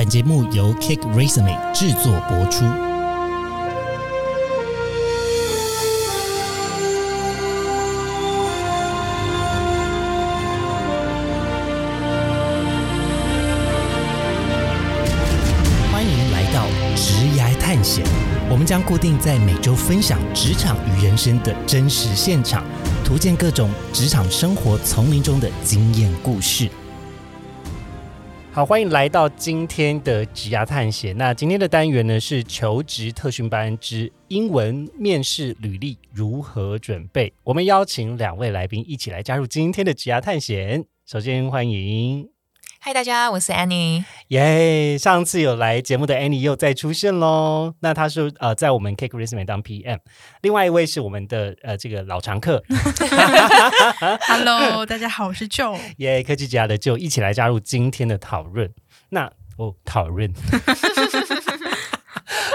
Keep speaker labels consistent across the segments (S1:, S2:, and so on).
S1: 本节目由 Kick Resume 制作播出。欢迎来到职涯探险，我们将固定在每周分享职场与人生的真实现场，图鉴各种职场生活丛林中的经验故事。好，欢迎来到今天的职涯探险。那今天的单元呢是求职特训班之英文面试履历如何准备？我们邀请两位来宾一起来加入今天的职涯探险。首先欢迎，
S2: 嗨，大家，我是 Annie。
S1: 耶上次有来节目的 Annie 又再出现喽。那她是呃在我们 Cake Resume 当 PM，另外一位是我们的呃这个老常客，
S3: Hello，大家好，我是 Joe。
S1: 耶科技家的 Joe 一起来加入今天的讨论。那哦，讨论。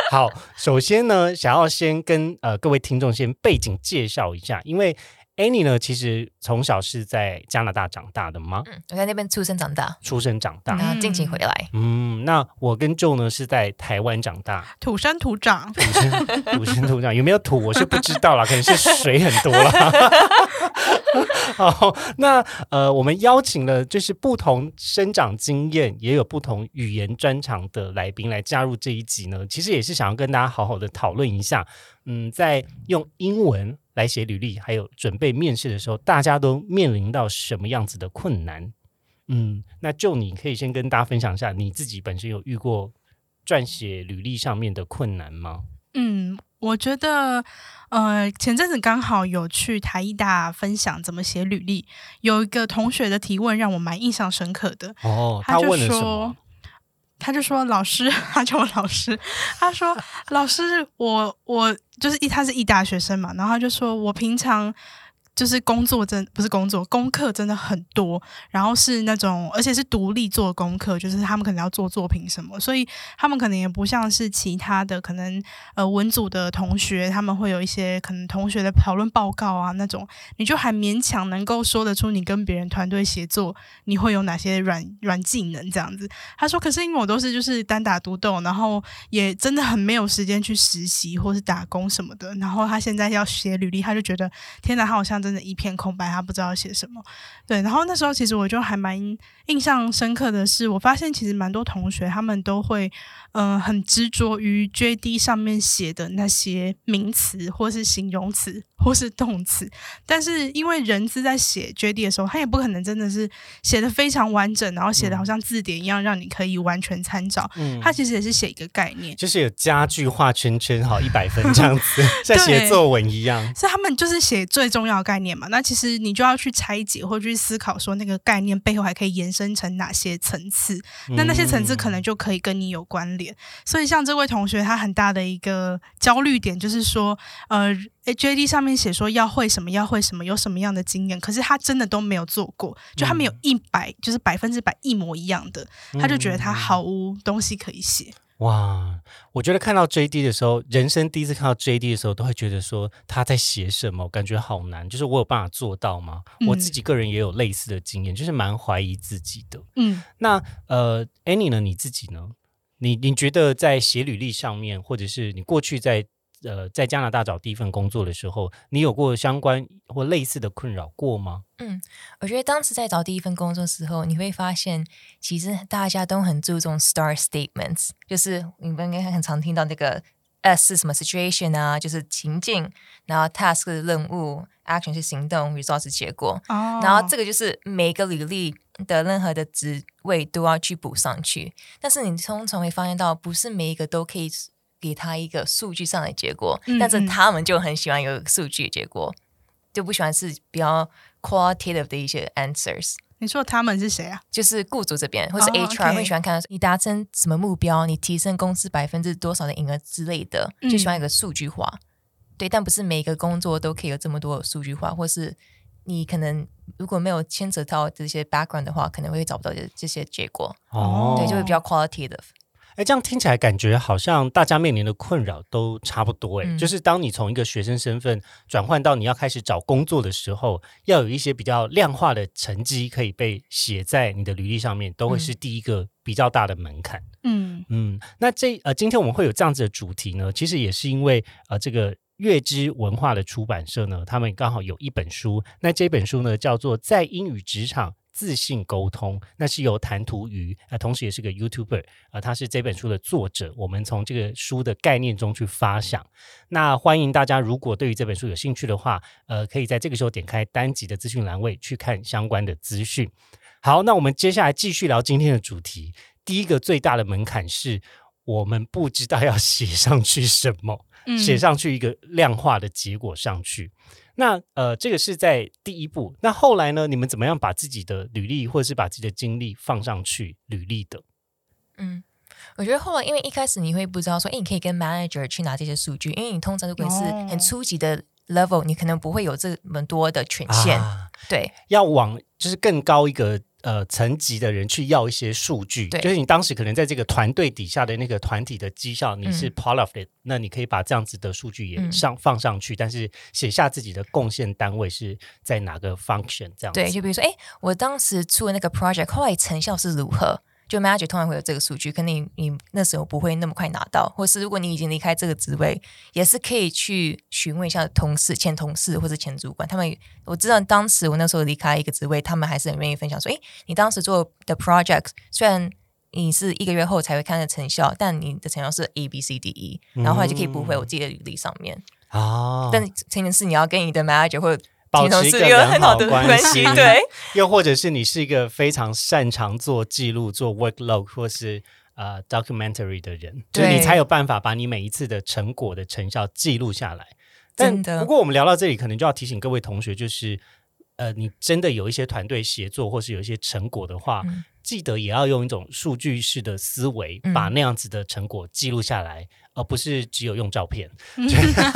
S1: 好，首先呢，想要先跟呃各位听众先背景介绍一下，因为 Annie 呢，其实从小是在加拿大长大的吗？
S2: 嗯，我在那边出生长大，
S1: 出生长大。
S2: 然后近期回来。
S1: 嗯，那我跟 Joe 呢是在台湾长大，
S3: 土生土长，
S1: 土生土生土长，有没有土我是不知道啦，可能是水很多啦。好，那呃，我们邀请了就是不同生长经验，也有不同语言专长的来宾来加入这一集呢。其实也是想要跟大家好好的讨论一下，嗯，在用英文来写履历，还有准备面试的时候，大家都面临到什么样子的困难？嗯，那就你可以先跟大家分享一下，你自己本身有遇过撰写履历上面的困难吗？
S3: 嗯，我觉得，呃，前阵子刚好有去台艺大分享怎么写履历，有一个同学的提问让我蛮印象深刻的。
S1: 哦，
S3: 他就
S1: 问了什么
S3: 说？，他就说老师，他叫我老师，他说 老师，我我就是一他是艺大学生嘛，然后他就说我平常。就是工作真不是工作，功课真的很多，然后是那种，而且是独立做功课，就是他们可能要做作品什么，所以他们可能也不像是其他的可能呃文组的同学，他们会有一些可能同学的讨论报告啊那种，你就还勉强能够说得出你跟别人团队协作你会有哪些软软技能这样子。他说，可是因为我都是就是单打独斗，然后也真的很没有时间去实习或是打工什么的。然后他现在要写履历，他就觉得天哪，他好像真的一片空白，他不知道写什么。对，然后那时候其实我就还蛮印象深刻的是，我发现其实蛮多同学他们都会呃很执着于 JD 上面写的那些名词或是形容词或是动词，但是因为人资在写 JD 的时候，他也不可能真的是写的非常完整，然后写的好像字典一样，让你可以完全参照。
S1: 嗯
S3: 他其实也是写一个概念，
S1: 就是有家具画圈圈，好一百分这样子，像写作文一样。
S3: 所以他们就是写最重要的概念嘛。那其实你就要去拆解或去思考，说那个概念背后还可以延伸成哪些层次。那那些层次可能就可以跟你有关联。所以像这位同学，他很大的一个焦虑点就是说，呃，JD 上面写说要会什么，要会什么，有什么样的经验，可是他真的都没有做过，就他没有一百，就是百分之百一模一样的，他就觉得他毫无东西可以写。
S1: 哇，我觉得看到 JD 的时候，人生第一次看到 JD 的时候，都会觉得说他在写什么，感觉好难。就是我有办法做到吗？
S3: 嗯
S1: 我自己个人也有类似的经验，就是蛮怀疑自己的。
S3: 嗯。
S1: 那呃，Annie 呢？你自己呢？你你觉得在写履历上面，或者是你过去在呃在加拿大找第一份工作的时候，你有过相关或类似的困扰过吗？
S2: 嗯，我觉得当时在找第一份工作的时候，你会发现，其实大家都很注重 star statements，就是你们应该很常听到那个 S 是什么 situation 啊，就是情境，然后 task 是任务，action 是行动，result 是结果。
S3: 哦
S2: 然后这个就是每个履历的任何的职位都要去补上去，但是你通常会发现到，不是每一个都可以给他一个数据上的结果，
S3: 嗯
S2: 但是
S3: 嗯
S2: 他们就很喜欢有数据的结果，就不喜欢是比较 qualitative 的一些 answers。
S3: 你说他们是谁啊？
S2: 就是雇主这边或是
S3: 哦
S2: HR、会喜欢看到你达成什么目标，你提升公司百分之多少的营额之类的，
S3: 嗯
S2: 就喜欢一个数据化。对，但不是每一个工作都可以有这么多的数据化，或是你可能如果没有牵扯到这些 background 的话，可能会找不到这这些结果。
S1: 哦，
S2: 对，就会比较 qualitative。
S1: 哎，这样听起来感觉好像大家面临的困扰都差不多。哎，
S2: 嗯
S1: 就是当你从一个学生身份转换到你要开始找工作的时候，要有一些比较量化的成绩可以被写在你的履历上面，都会是第一个比较大的门槛。
S3: 嗯
S1: 嗯，那这呃，今天我们会有这样子的主题呢，其实也是因为呃，这个月之文化的出版社呢，他们刚好有一本书，那这本书呢叫做《在英语职场自信沟通》，那是由谭图瑜啊、呃，同时也是个 YouTuber 啊、呃，他是这本书的作者。我们从这个书的概念中去发想，那欢迎大家如果对于这本书有兴趣的话，呃，可以在这个时候点开单集的资讯栏位去看相关的资讯。好，那我们接下来继续聊今天的主题。第一个最大的门槛是我们不知道要写上去什么，
S3: 嗯
S1: 写上去一个量化的结果上去。那呃，这个是在第一步。那后来呢？你们怎么样把自己的履历或者是把自己的经历放上去履历的？
S2: 嗯，我觉得后来因为一开始你会不知道说，哎，你可以跟 manager 去拿这些数据，因为你通常如果是
S3: 哦
S2: 很初级的 level，你可能不会有这么多的权限。
S1: 啊，
S2: 对，
S1: 要往就是更高一个呃层级的人去要一些数据，
S2: 对
S1: 就是你当时可能在这个团队底下的那个团体的绩效，你是
S2: 嗯
S1: part of it，、那你可以把这样子的数据也
S2: 嗯
S1: 上、放上去，但是写下自己的贡献单位是在哪个 function 这样子。
S2: 对，就比如说，哎，我当时出的那个 project 后来成效是如何？就 manager 通常会有这个数据，可能你你那时候不会那么快拿到，或是如果你已经离开这个职位，也是可以去询问一下同事、前同事或者前主管。他们我知道当时我那时候离开一个职位，他们还是很愿意分享说，诶，你当时做的 project 虽然你是一个月后才会看到成效，但你的成效是 A B C D E，然后后来就可以补回我自己的履历上面。
S1: 啊，
S2: 但前提是你要跟你的 manager 或者
S1: 保持一个
S2: 很
S1: 好
S2: 的
S1: 关
S2: 系，对。
S1: 又或者是你是一个非常擅长做记录、做 workload 或是呃 documentary 的人，就是你才有办法把你每一次的成果的成效记录下来。但
S2: 真的
S1: 不过我们聊到这里，可能就要提醒各位同学，就是呃，你真的有一些团队协作或是有一些成果的话，
S2: 嗯
S1: 记得也要用一种数据式的思维，
S2: 嗯
S1: 把那样子的成果记录下来，而不是只有用照片。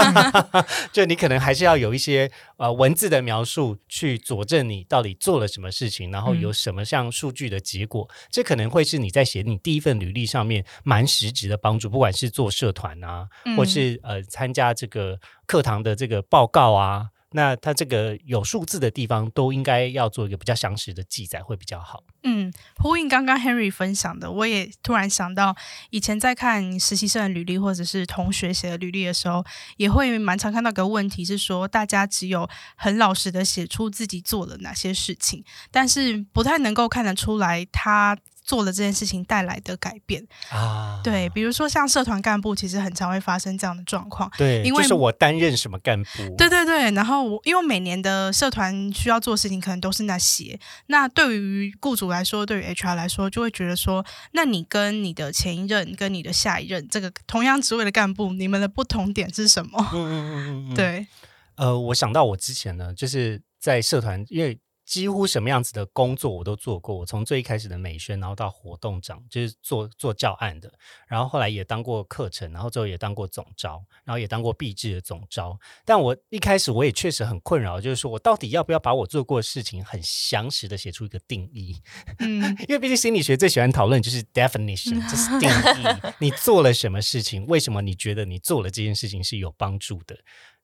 S1: 就你可能还是要有一些呃文字的描述去佐证你到底做了什么事情，然后有什么像数据的结果，这可能会是你在写你第一份履历上面蛮实质的帮助，不管是做社团啊，或是呃参加这个课堂的这个报告啊。那它这个有数字的地方，都应该要做一个比较详实的记载，会比较好。
S3: 嗯，呼应刚刚 Henry 分享的，我也突然想到，以前在看实习生的履历或者是同学写的履历的时候，也会蛮常看到个问题是说，大家只有很老实的写出自己做了哪些事情，但是不太能够看得出来他做了这件事情带来的改变。
S1: 啊，
S3: 对，比如说像社团干部，其实很常会发生这样的状况。
S1: 对，
S3: 因为
S1: 就是我担任什么干部，
S3: 对对对，然后我因为每年的社团需要做的事情可能都是那些，那对于雇主来说，对于 HR 来说，就会觉得说，那你跟你的前一任跟你的下一任这个同样职位的干部，你们的不同点是什么？
S1: 嗯嗯嗯嗯嗯，
S3: 对，
S1: 呃，我想到我之前呢，就是在社团，因为几乎什么样子的工作我都做过。我从最一开始的美宣，然后到活动长，就是做做教案的，然后后来也当过课程，然后最后也当过总招，然后也当过毕制的总招。但我一开始我也确实很困扰，就是说我到底要不要把我做过的事情很详实的写出一个定义？
S3: 嗯
S1: 因为毕竟心理学最喜欢讨论就是 definition，就是定义，你做了什么事情，为什么你觉得你做了这件事情是有帮助的？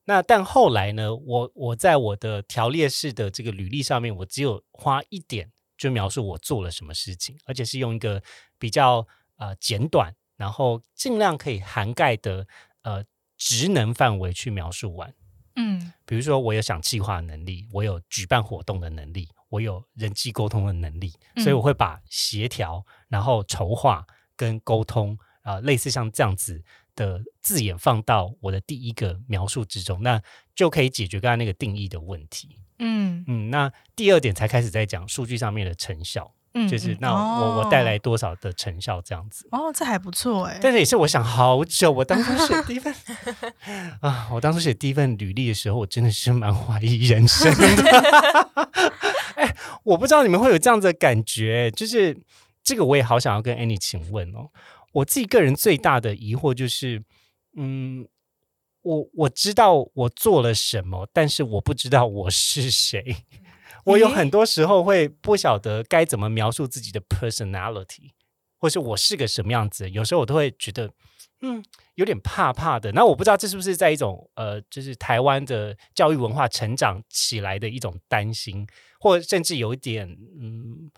S1: 那但后来呢，我我在我的条列式的这个履历上面，我只有花一点就描述我做了什么事情，而且是用一个比较呃简短，然后尽量可以涵盖的呃职能范围去描述完。
S3: 嗯
S1: 比如说，我有想计划的能力，我有举办活动的能力，我有人际沟通的能力，
S3: 嗯
S1: 所以我会把协调、然后筹划跟沟通啊、呃类似像这样子的字眼放到我的第一个描述之中，那就可以解决刚才那个定义的问题。
S3: 嗯
S1: 嗯，那第二点才开始在讲数据上面的成效，
S3: 嗯，
S1: 就是
S3: 嗯
S1: 那我、我带来
S3: 哦
S1: 多少的成效这样子。
S3: 哦，这还不错哎，
S1: 但是也是我想好久，我当初写 第一份啊，我当初写第一份履历的时候，我真的是蛮怀疑人生的。哎，我不知道你们会有这样子的感觉，就是这个我也好想要跟 Annie 请问哦。我自己个人最大的疑惑就是，嗯，我我知道我做了什么，但是我不知道我是谁。我有很多时候会不晓得该怎么描述自己的 personality。或是我是个什么样子，有时候我都会觉得，嗯，有点怕怕的。那我不知道这是不是在一种呃，就是台湾的教育文化成长起来的一种担心，或甚至有一点嗯。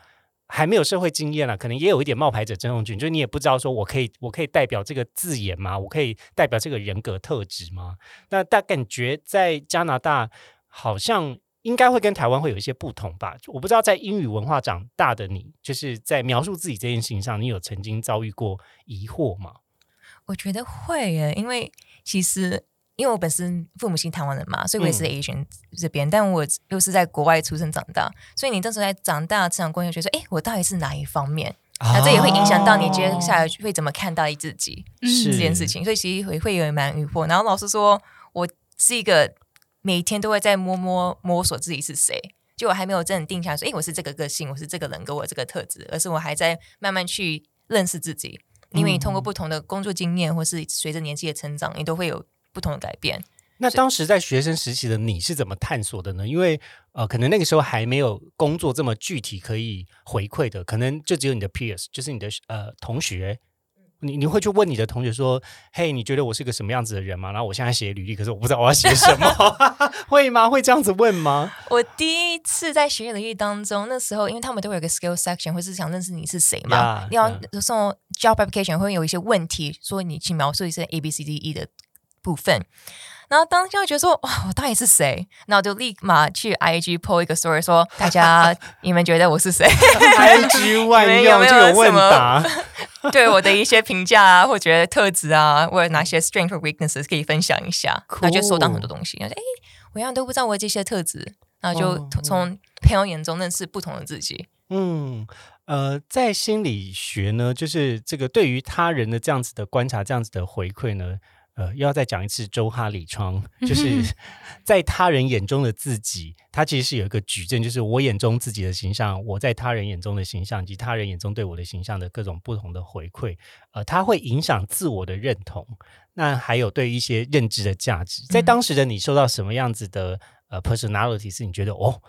S1: 还没有社会经验了，可能也有一点冒牌者症候群，就是你也不知道说我可以，我可以代表这个字眼吗？我可以代表这个人格特质吗？那但感觉在加拿大好像应该会跟台湾会有一些不同吧？我不知道在英语文化长大的你，就是在描述自己这件事情上，你有曾经遭遇过疑惑吗？
S2: 我觉得会耶，因为其实。因为我本身父母亲台湾人嘛，所以我也是 Asian 这边，但我又是在国外出生长大，所以你当时候在长大成长过程，觉得说，哎，我到底是哪一方面？那这也会影响到你接下来会怎么看待自己这件事情。所以其实会会有蛮疑惑。然后老师说我是一个每天都会在摸摸摸索自己是谁，就我还没有真的定下来说，哎，我是这个个性，我是这个人，跟我这个特质，而是我还在慢慢去认识自己。因为你通过不同的工作经验，或是随着年纪的成长，你都会有。不同的改变。
S1: 那当时在学生时期的你是怎么探索的呢？因为呃，可能那个时候还没有工作这么具体可以回馈的，可能就只有你的 peers，就是你的呃同学。你你会去问你的同学说：“嘿，你觉得我是个什么样子的人吗？”然后我现在写履历，可是我不知道我要写什么，会吗？会这样子问吗？
S2: 我第一次在学履历当中，那时候因为他们都会有个 skill section，或是想认识你是谁嘛，你要送 job application 会有一些问题，说你去描述一些 A B C D E 的。部分，然后当下觉得说哇，我到底是谁？然后就立马去 IG po 一个 story 说，大家你们觉得我是谁
S1: ？IG 万用就有问答，
S2: 对我的一些评价啊，或觉得特质啊，或者哪些 strength or weaknesses 可以分享一下。那就收到很多东西，哎，我一样都不知道我这些特质，然后就从朋友眼中认识不同的自己。
S1: 嗯，呃，在心理学呢，就是这个对于他人的这样子的观察，这样子的回馈呢。呃，又要再讲一次周哈里窗，就是 在他人眼中的自己，他其实是有一个矩阵，就是我眼中自己的形象，我在他人眼中的形象，以及他人眼中对我的形象的各种不同的回馈，呃，它会影响自我的认同，那还有对一些认知的价值，在当时的你受到什么样子的呃 personality 是你觉得哦，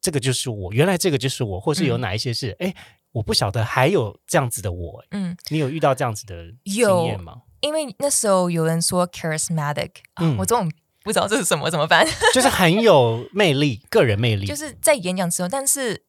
S1: 这个就是我，原来这个就是我，或是有哪一些是哎，我不晓得还有这样子的我，嗯，你有遇到这样子的经验吗？
S2: 因为那时候有人说 charismatic，嗯我这种不知道这是什么，怎么办？
S1: 就是很有魅力，个人魅力。
S2: 就是在演讲之后，但是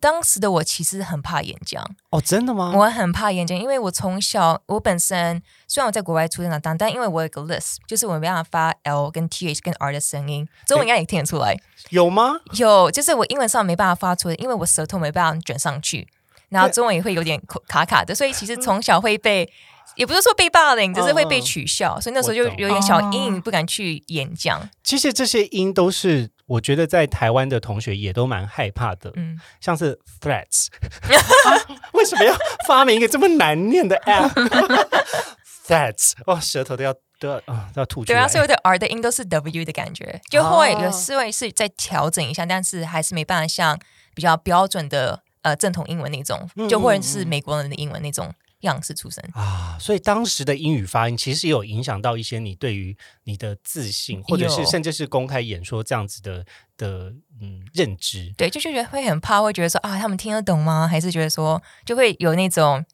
S2: 当时的我其实很怕演讲。
S1: 哦，真的吗？
S2: 我很怕演讲，因为我从小我本身虽然我在国外出生长大，但因为我有个 list，就是我没办法发 L 跟 TH 跟 R 的声音，中文应该也听得出来。
S1: 有吗？
S2: 有，就是我英文上没办法发出来，因为我舌头没办法卷上去，然后中文也会有点卡卡的，所以其实从小会被。也不是说被霸凌，只是会被取笑，所以那时候就有点小阴影，不敢去演讲。
S1: 其实这些音都是我觉得在台湾的同学也都蛮害怕的，嗯，像是 threats，为什么要发明一个这么难念的 app？threats，哦，舌头都要都要啊都要吐出来。对
S2: 啊，所有的 R 的音都是 W 的感觉，就会有思维是在调整一下，但是还是没办法像比较标准的呃正统英文那种，就或者是美国人的英文那种。样式出身
S1: 啊，所以当时的英语发音其实也有影响到一些你对于你的自信，或者是甚至是公开演说这样子的的嗯认知。
S2: 对，就就觉得会很怕，会觉得说啊，他们听得懂吗？还是觉得说就会有那种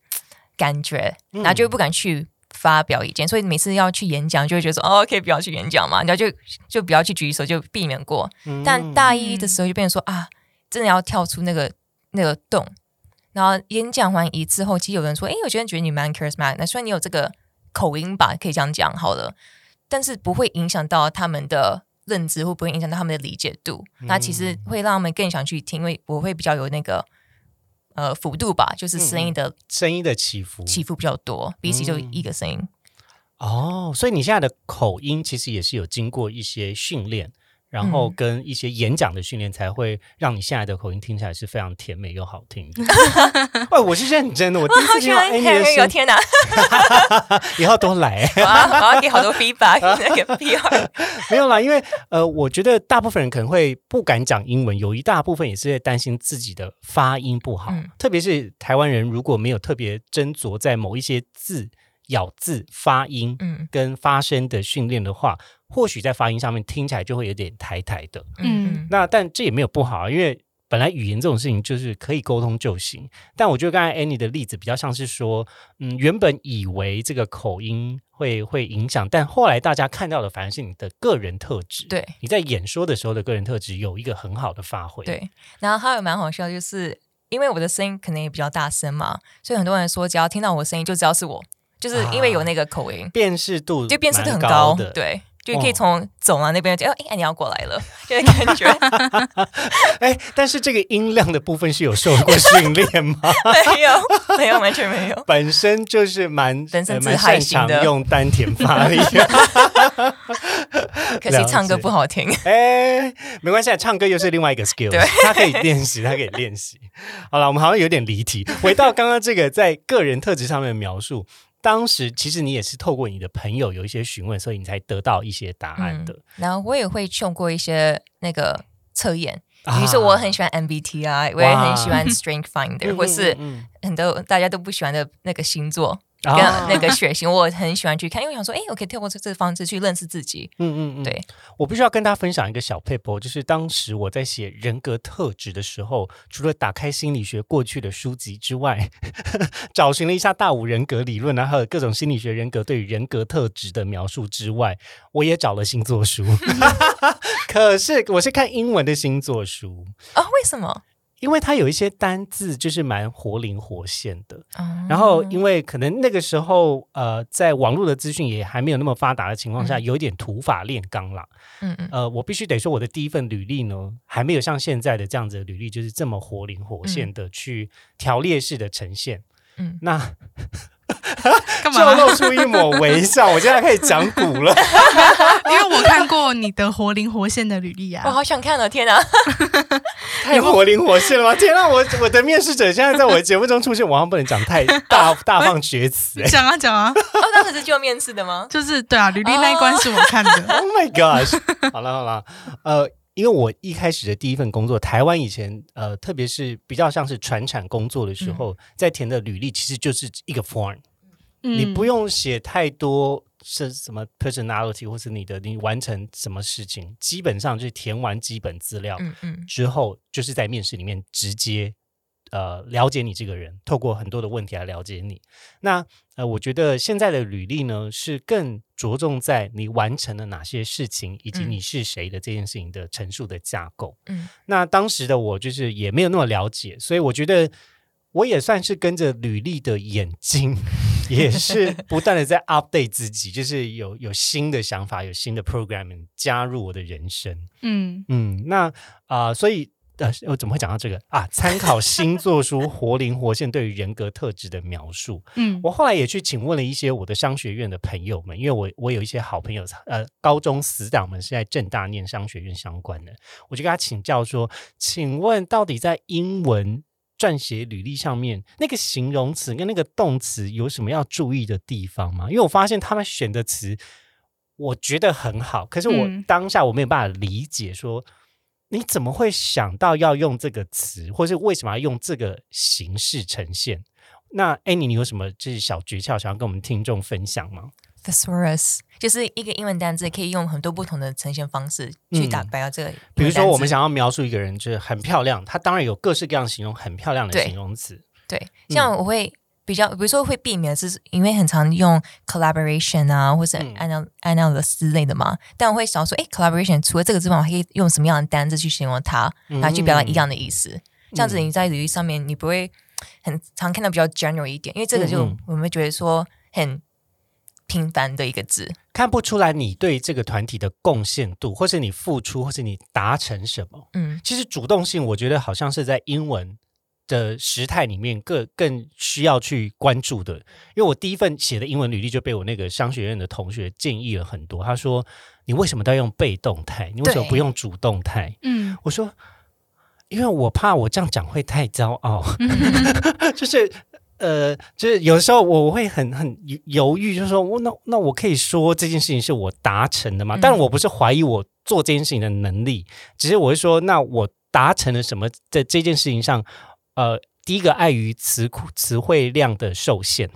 S2: 感觉，然后就不敢去发表意见。所以每次要去演讲，就会觉得说哦，可以不要去演讲嘛，然后就就不要去举手，就避免过。但大一的时候就变成说啊，真的要跳出那个那个洞。然后演讲完一次后，其实有人说：“哎，我觉得觉得你蛮 charismatic。那虽然你有这个口音吧，可以这样讲好了，但是不会影响到他们的认知，会不会影响到他们的理解度？那其实会让他们更想去听，因为我会比较有那个呃幅度吧，就是声音的
S1: 声音的起伏
S2: 起伏比较多，比起就一个声音。
S1: 哦，所以你现在的口音其实也是有经过一些训练。”然后跟一些演讲的训练，才会让你现在的口音听起来是非常甜美又好听。哎，我是认真的，我第一次听到 Amy
S2: 的天哪！
S1: 以后多来，
S2: 我要给好多 feedback 那个 PR。
S1: 没有啦，因为呃，我觉得大部分人可能会不敢讲英文，有一大部分也是在担心自己的发音不好，特别是台湾人如果没有特别斟酌在某一些字。咬字、发音，嗯，跟发声的训练的话，或许在发音上面听起来就会有点台台的，嗯，那但这也没有不好，因为本来语言这种事情就是可以沟通就行，但我觉得刚才 Annie 的例子比较像是说，嗯，原本以为这个口音会会影响，但后来大家看到的反而是你的个人特质。
S2: 对，
S1: 你在演说的时候的个人特质有一个很好的发挥。，
S2: 对，然后还有蛮好笑，就是因为我的声音可能也比较大声嘛，所以很多人说只要听到我声音就知道是我，就是因为有那个口音，
S1: 辨识度
S2: 就辨识度很高，对。就可以
S1: 哦
S2: 从走廊那边就哎哎你要过来了，就是感觉
S1: 哎，但是这个音量的部分是有受过训练吗？
S2: 没有没有完全没有，
S1: 本身就是蛮
S2: 人生自
S1: 呃蛮擅长用丹田发力。
S2: 可惜唱歌不好听。
S1: 哎，没关系，啊，唱歌又是另外一个 skill，
S2: 对
S1: 他可以练习，他可以练习。好了，我们好像有点离题，回到刚刚这个在个人特质上面的描述。当时其实你也是透过你的朋友有一些询问，所以你才得到一些答案的。
S2: 然后我也会用过一些那个测验，
S1: 啊。
S2: 比如说我很喜欢 MBTI，我也很喜欢 Strength Finder，
S1: 嗯
S2: 或是
S1: 嗯
S2: 很多大家都不喜欢的那个星座。
S1: 嗯
S2: 跟
S1: 啊
S2: 那个血型，我很喜欢去看，因为我想说，哎，我可以透过这这个方式去认识自己。
S1: 嗯嗯嗯，
S2: 对，
S1: 我必须要跟大家分享一个小 paper，就是当时我在写人格特质的时候，除了打开心理学过去的书籍之外，找寻了一下大五人格理论啊，还有各种心理学人格对于人格特质的描述之外，我也找了星座书。可是我是看英文的星座书，
S2: 啊，为什么？
S1: 因为它有一些单字就是蛮活灵活现的。
S2: 嗯
S1: 然后，因为可能那个时候，呃，在网络的资讯也还没有那么发达的情况下，有一点土法炼钢啦。
S2: 嗯嗯
S1: 呃，我必须得说，我的第一份履历呢，还没有像现在的这样子的履历，就是这么活灵活现的去条列式的呈现。
S2: 嗯，
S1: 那
S3: 干嘛？
S1: 就露出一抹微笑，我现在可以讲古了。
S3: 因为我看过你的活灵活现的履历啊
S2: 我
S3: 啊。
S2: 好想看哦！天哪，
S1: 太活灵活现了吗？天啊，我我的面试者现在在我的节目中出现，我好像不能讲太 大大放厥词、欸。
S3: 讲啊讲啊，
S2: 哦，当时是就面试的吗？
S3: 就是对啊，履历那一关是我看的。
S1: Oh my gosh！好了好了，呃，因为我一开始的第一份工作，台湾以前呃，特别是比较像是传产工作的时候，在填的履历其实就是一个 form，、你
S3: 嗯。
S1: 不用写太多是什么 personality 或是你的你完成什么事情，基本上就是填完基本资料、之后，就是在面试里面直接。呃，了解你这个人，透过很多的问题来了解你。那呃，我觉得现在的履历呢，是更着重在你完成了哪些事情，以及
S2: 嗯
S1: 你是谁的这件事情的陈述的架构。
S2: 嗯
S1: 那当时的我就是也没有那么了解，所以我觉得我也算是跟着履历的眼睛，也是 不断的在 update 自己，就是有有新的想法，有新的 programming 加入我的人生。
S3: 嗯
S1: 嗯，那啊、所以呃，我怎么会讲到这个啊？参考星座书活灵活现对于人格特质的描述，
S3: 嗯
S1: 我后来也去请问了一些我的商学院的朋友们，因为我我有一些好朋友，呃，高中死党们是在正大念商学院相关的，我就跟他请教说，请问到底在英文撰写履历上面，那个形容词跟那个动词有什么要注意的地方吗？因为我发现他们选的词，我觉得很好，可是我
S3: 嗯
S1: 当下我没有办法理解说。你怎么会想到要用这个词，或是为什么要用这个形式呈现？那 Annie，你有什么就是小诀窍想要跟我们听众分享吗
S2: ？，thesaurus 就是一个英文单字，可以用很多不同的呈现方式去打
S1: 嗯
S2: 败到这个。
S1: 比如说，我们想要描述一个人就是很漂亮，他当然有各式各样形容很漂亮的形容词。
S2: 对，像我会比较，比如说会避免，是因为很常用 collaboration 啊，或是
S1: 嗯
S2: anal analysis 之类的嘛。但我会想说，哎，collaboration 除了这个之外，我还可以用什么样的单字去形容它，然后去表达一样的意思。这样子你在履历上面，你不会很常看到比较 general 一点，因为这个就我们会觉得说很平凡的一个字。
S1: 看不出来你对这个团体的贡献度，或是你付出，或是你达成什么。
S2: 嗯
S1: 其实主动性，我觉得好像是在英文的时态里面更更需要去关注的。因为我第一份写的英文履历就被我那个商学院的同学建议了很多。他说：“你为什么都要用被动态？你为什么不用主动态
S3: 嗯？”
S1: 我说：“因为我怕我这样讲会太骄傲，就是。”呃，就是有时候我会很很犹犹豫，就是说，我那那我可以说这件事情是我达成的吗？
S2: 嗯
S1: 但我不是怀疑我做这件事情的能力，只是我是说，那我达成了什么？在这件事情上，呃，第一个碍于词库词汇量的受限，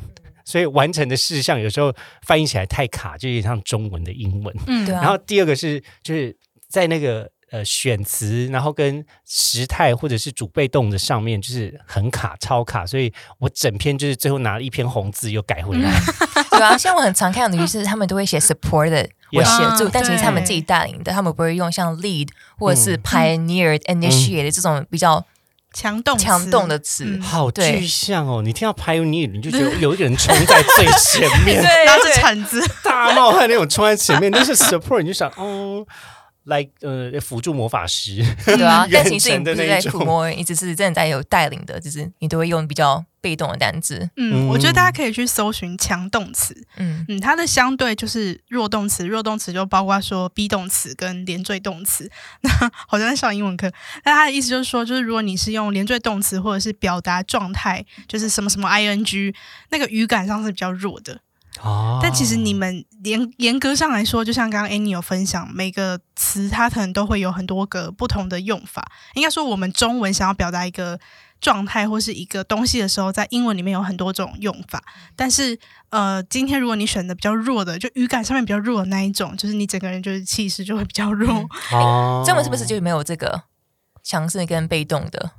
S1: 所以完成的事项有时候翻译起来太卡，就有点像中文的英文。
S3: 嗯。
S2: 对啊。
S1: 然后第二个是就是在那个呃选词，然后跟时态或者是主被动的上面就是很卡超卡，所以我整篇就是最后拿了一篇红字又改回来。
S2: 对啊，像我很常看到的就是他们都会写 supported 或
S1: Yeah
S2: 协助，
S3: 啊
S2: 但其实他们自己带领的，他们不会用像 lead 或者是
S1: 嗯。
S2: pioneer、initiate 这种比较
S3: 强动词
S2: 强动的词。
S3: 嗯
S1: 好
S2: 对
S1: 具象哦！你听到 pioneer，你就觉得 有一个人冲在最前面，
S2: 对
S3: 拿着铲子，
S1: 大冒汗那种冲在前面，但是 support 你就想，哦，like 呃辅助魔法师，
S2: 对啊，但其
S1: 远
S2: 实你
S1: 程的那一
S2: 不是在抚
S1: 种。
S2: 摸，你只是真的在有带领的，就是你都会用比较被动的单字。
S3: 嗯，
S1: 嗯
S3: 我觉得大家可以去搜寻强动词，
S2: 嗯
S3: 嗯，它的相对就是弱动词，弱动词就包括说 be 动词跟连缀动词。那好像在上英文课，那它的意思就是说，就是如果你是用连缀动词或者是表达状态，就是什么什么 ing，那个语感上是比较弱的。
S1: 哦
S3: 但其实你们严严格上来说，就像刚刚 Annie 有分享，每个词它可能都会有很多个不同的用法。应该说，我们中文想要表达一个状态或是一个东西的时候，在英文里面有很多种用法。但是，呃，今天如果你选的比较弱的，就语感上面比较弱的那一种，就是你整个人就是气势就会比较弱。
S1: 哦
S2: 中文是不是就没有这个强势跟被动的？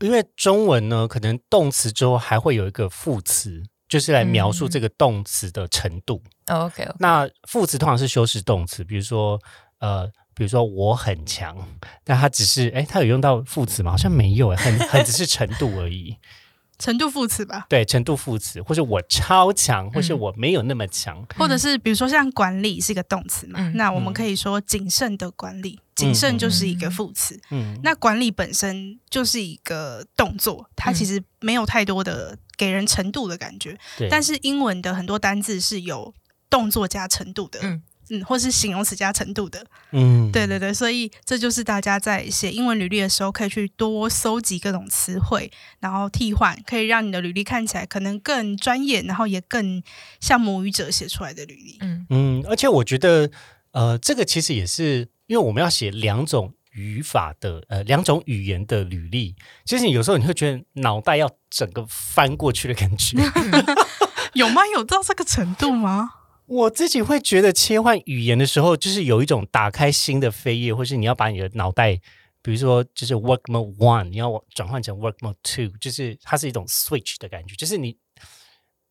S1: 因为中文呢，可能动词之后还会有一个副词，就是来描述这个动词的程度。
S2: OK，
S1: 那副词通常是修饰动词，比如说呃，比如说我很强，但他只是哎，他有用到副词吗？好像没有哎，很 很只是程度而已。
S3: 程度副词吧，
S1: 对，程度副词，或者我超强，或是
S2: 嗯
S1: 我没有那么强。
S3: 或者是比如说像管理是一个动词嘛，
S2: 嗯
S3: 那我们可以说谨慎的管理，谨慎就是一个
S2: 嗯
S3: 副词。
S1: 嗯，
S3: 那管理本身就是一个动作，它
S2: 嗯
S3: 其实没有太多的给人程度的感觉。
S1: 对，
S3: 但是英文的很多单字是有动作加程度的，嗯
S2: 嗯
S3: 或是形容词加程度的。
S1: 嗯，
S3: 对对对，所以这就是大家在写英文履历的时候，可以去多搜集各种词汇，然后替换，可以让你的履历看起来可能更专业，然后也更像母语者写出来的履历。
S2: 嗯
S1: 嗯，而且我觉得，呃，这个其实也是因为我们要写两种语法的，呃，两种语言的履历，其实你有时候你会觉得脑袋要整个翻过去的感觉。
S3: 有吗？有到这个程度吗？
S1: 我自己会觉得切换语言的时候，就是有一种打开新的扉页，或是你要把你的脑袋，比如说就是 work mode one，你要转换成 work mode two，就是它是一种 switch 的感觉，就是你。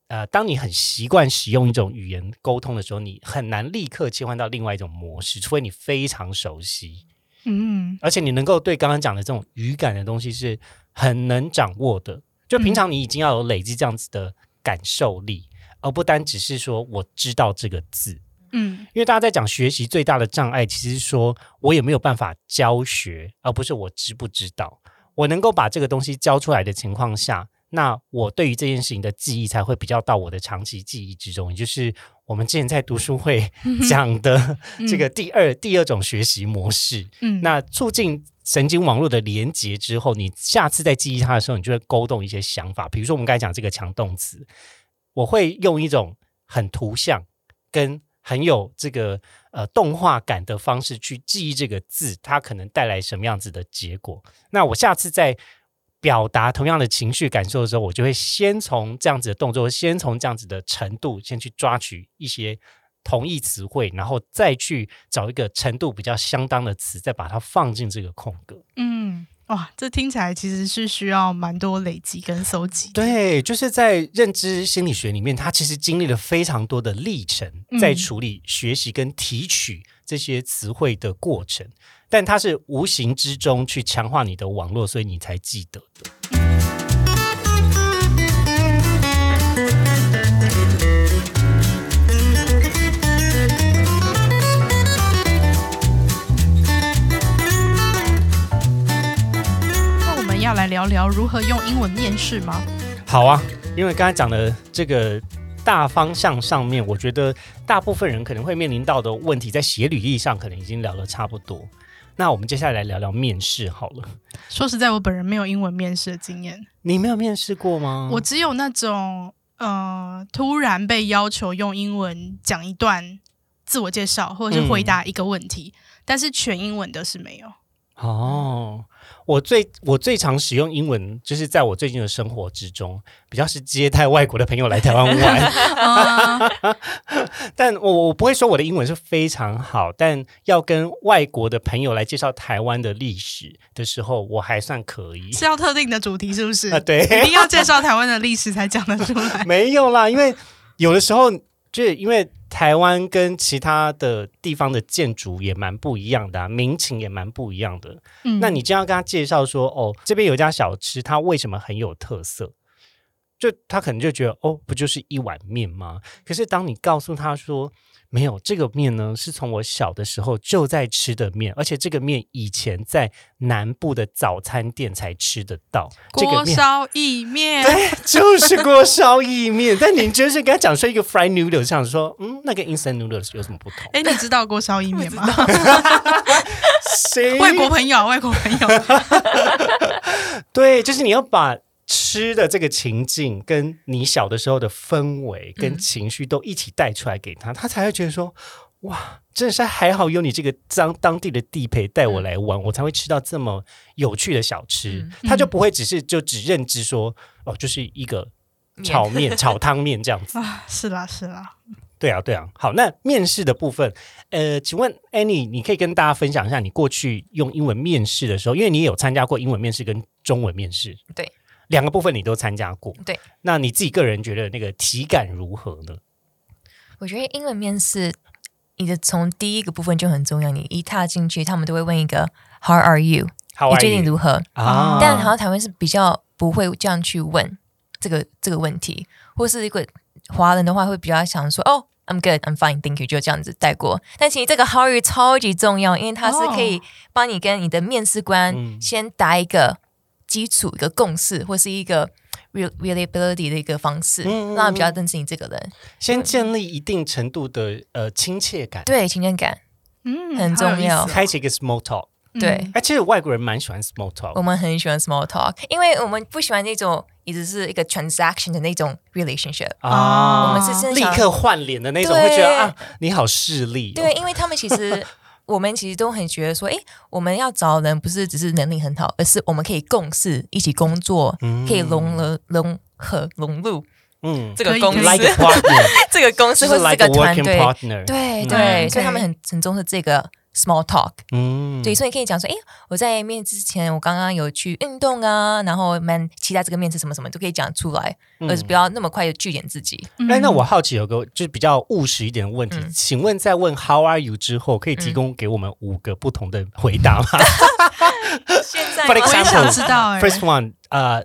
S1: 呃，当你很习惯使用一种语言沟通的时候，你很难立刻切换到另外一种模式，除非你非常熟悉，
S3: 嗯
S1: 而且你能够对刚刚讲的这种语感的东西是很能掌握的。就平常你已经要有累积这样子的感受力，而不单只是说我知道这个字。
S3: 嗯
S1: 因为大家在讲学习最大的障碍，其实是说我有没有办法教学，而不是我知不知道。我能够把这个东西教出来的情况下，那我对于这件事情的记忆才会比较到我的长期记忆之中，也就是我们之前在读书会 讲的这个第二、第二种学习模式。
S3: 嗯，
S1: 那促进神经网络的连接之后，你下次在记忆它的时候，你就会勾动一些想法。比如说我们刚才讲这个强动词，我会用一种很图像跟很有这个呃动画感的方式去记忆这个字，它可能带来什么样子的结果。那我下次在表达同样的情绪感受的时候，我就会先从这样子的动作，先从这样子的程度，先去抓取一些同义词汇，然后再去找一个程度比较相当的词，再把它放进这个空格。
S3: 嗯，哇，这听起来其实是需要蛮多累积跟搜集。，
S1: 对，就是在认知心理学里面，它其实经历了非常多的历程，
S3: 嗯
S1: 在处理学习跟提取这些词汇的过程，但它是无形之中去强化你的网络，所以你才记得的。
S3: 聊聊如何用英文面试吗？
S1: 好啊，因为刚才讲的这个大方向上面，我觉得大部分人可能会面临到的问题，在写履历上可能已经聊得差不多。那我们接下来来聊聊面试好了。
S3: 说实在，我本人没有英文面试的经验，
S1: 你没有面试过吗？
S3: 我只有那种呃，突然被要求用英文讲一段自我介绍，或者是回答一个问题，但是全英文的是没有。
S1: 哦，我最我最常使用英文，就是在我最近的生活之中，比较是接待外国的朋友来台湾玩。
S3: 啊
S1: 但我我不会说我的英文是非常好，但要跟外国的朋友来介绍台湾的历史的时候，我还算可以。
S3: 是要特定的主题是不是？
S1: 啊，对，
S3: 一定要介绍台湾的历史才讲得出来。
S1: 没有啦，因为有的时候就是因为台湾跟其他的地方的建筑也蛮不一样的、啊，民情也蛮不一样的。
S3: 嗯
S1: 那你这样跟他介绍说，哦，这边有一家小吃，它为什么很有特色？就他可能就觉得，哦，不就是一碗面吗？可是当你告诉他说，没有这个面呢，是从我小的时候就在吃的面，而且这个面以前在南部的早餐店才吃得到。
S3: 锅烧意面，
S1: 对，就是锅烧意面。但您就是跟他讲说一个 fried noodles，想说，嗯，那跟 instant noodles 有什么不同？
S3: 哎，你知道锅烧意面吗？
S1: 谁
S3: 外国朋友，外国朋友，
S1: 对，就是你要把吃的这个情境，跟你小的时候的氛围跟情绪都一起带出来给他，他才会觉得说，哇，真的是还好有你这个当当地的地陪带我来玩，我才会吃到这么有趣的小吃。
S2: 嗯。
S1: 他就不会只是就只认知说，哦，就是一个炒面、炒汤面这样子。
S3: 啊，是啦是啦，
S1: 对啊，对啊。好，那面试的部分，呃，请问 Annie，你可以跟大家分享一下你过去用英文面试的时候，因为你也有参加过英文面试跟中文面试，
S2: 对，
S1: 两个部分你都参加过，
S2: 对。
S1: 那你自己个人觉得那个体感如何呢？
S2: 我觉得英文面试，你的从第一个部分就很重要。你一踏进去，他们都会问一个 “How are you？”
S1: 好
S2: 你最近如何？
S1: 啊？
S2: 但好像台湾是比较不会这样去问这个这个问题，或是一个华人的话会比较想说哦。I'm good, I'm fine, thank you，就这样子带过。但其实这个 How are you 超级重要，因为它是可以帮你跟你的面试官
S1: 嗯
S2: 先打一个基础、一个共识，或是一个 real reliability 的一个方式，让他比较认识你这个人。
S1: 先建立一定程度的呃亲切感，
S2: 对，亲切感，
S3: 嗯，
S2: 很重要
S1: 开启一个 small talk。
S2: 对。
S3: 嗯
S1: 哎、其实外国人蛮喜欢 small talk
S2: 我们很喜欢 small talk，因为我们不喜欢那种一直是一个 transaction 的那种 relationship。
S1: 啊，
S2: 我们是真的想
S1: 立刻换脸的那种，会觉得啊，你好势利、哦。
S2: 对，因为他们其实我们其实都很觉得说，诶，我们要找人不是只是能力很好，而是我们可以共事、一起工作，
S1: 嗯
S2: 可以融了融合融入
S1: 嗯。
S2: 这个公司 这个公司
S1: 就是
S2: 或这个团队。对
S1: 嗯。
S2: 对，
S3: 嗯
S2: 所以他们很很重视这个 small talk。
S1: 嗯。
S2: 对，所以你可以讲说，哎，我在面之前，我刚刚有去运动啊，然后蛮期待这个面试什么什么，都可以讲出来，而是不要那么快就据点自己。
S3: 嗯。
S1: 哎、那我好奇有个就是比较务实一点的问题，
S2: 嗯。
S1: 请问在问 How are you 之后，可以提供给我们五个不同的回答吗、
S2: 现在
S3: 我也想知道哎
S1: f i r s t one，呃，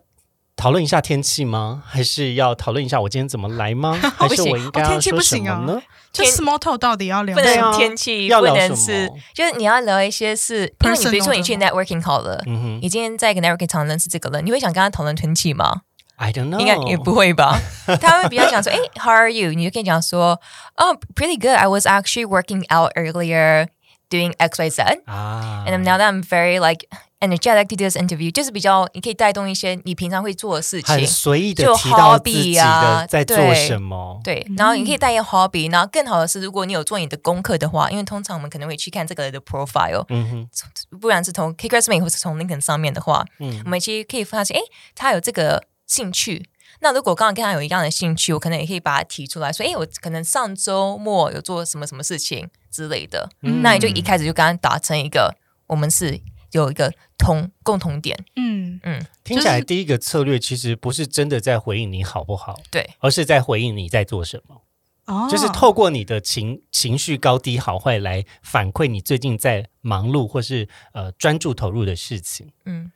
S1: 讨论一下天气吗？还是要讨论一下我今天怎么来吗？还是我应该要
S3: 哦天气
S1: 说什
S3: 不行啊
S1: 么呢？
S3: 就 small talk 到底要聊
S2: 不
S3: 什么？
S2: 能天气，
S1: 要
S2: 不
S1: 聊什
S2: 能是
S1: 么，
S2: 就是你要聊一些是，因为你比如说你去 networking 好了，
S1: 嗯哼
S2: 你今天在一个 networking 场认识这个人，你会想跟他讨论天气吗
S1: ？，I don't know，
S2: 应该也不会吧？他会比较讲说，哎，How are you？你就可以讲说，哦，pretty good. I was actually working out earlier, doing X Y Z,
S1: 啊
S2: and now that I'm very like energetic to do this interview，就是比较你可以带动一些你平常会做的事情
S1: 很。随意的
S2: 就
S1: 提到自己
S2: hobby 啊
S1: 的在做什么。
S2: 对，然后你可以带一个 hobby，然后更好的是，如果你有做你的功课的话，因为通常我们可能会去看这个人的 profile，
S1: 嗯哼，
S2: 不然是从 k c r s m a 或是从 LinkedIn 上面的话，
S1: 嗯
S2: 我们其实可以发现，诶，他有这个兴趣。那如果刚刚跟他有一样的兴趣，我可能也可以把它提出来说，诶，我可能上周末有做什么什么事情之类的。
S1: 嗯
S2: 那你就一开始就跟他达成一个，我们是有一个同共同点。
S3: 嗯，
S2: 嗯，
S1: 听起来第一个策略其实不是真的在回应你好不好，
S2: 对，
S1: 而是在回应你在做什么。
S3: 哦，
S1: 就是透过你的情情绪高低好坏来反馈你最近在忙碌或是呃专注投入的事情。
S2: 嗯，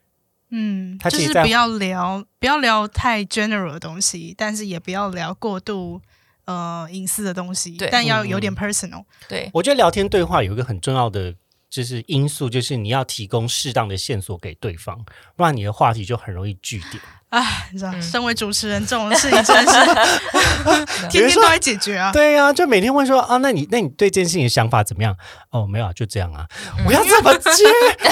S3: 嗯，
S1: 他其实在
S3: 就是不要聊不要聊太 general 的东西，但是也不要聊过度呃隐私的东西，
S2: 对
S3: 但要有点
S1: 嗯
S3: personal。
S2: 对，
S1: 我觉得聊天对话有一个很重要的就是因素，就是你要提供适当的线索给对方，不然你的话题就很容易据点。
S3: 哎，你知道，
S2: 嗯
S3: 身为主持人这种事情真是 天天都在解决啊。
S1: 对呀、就每天问说啊，那你那你对这件事情的想法怎么样？哦，没有啊，就这样啊。我要怎么接？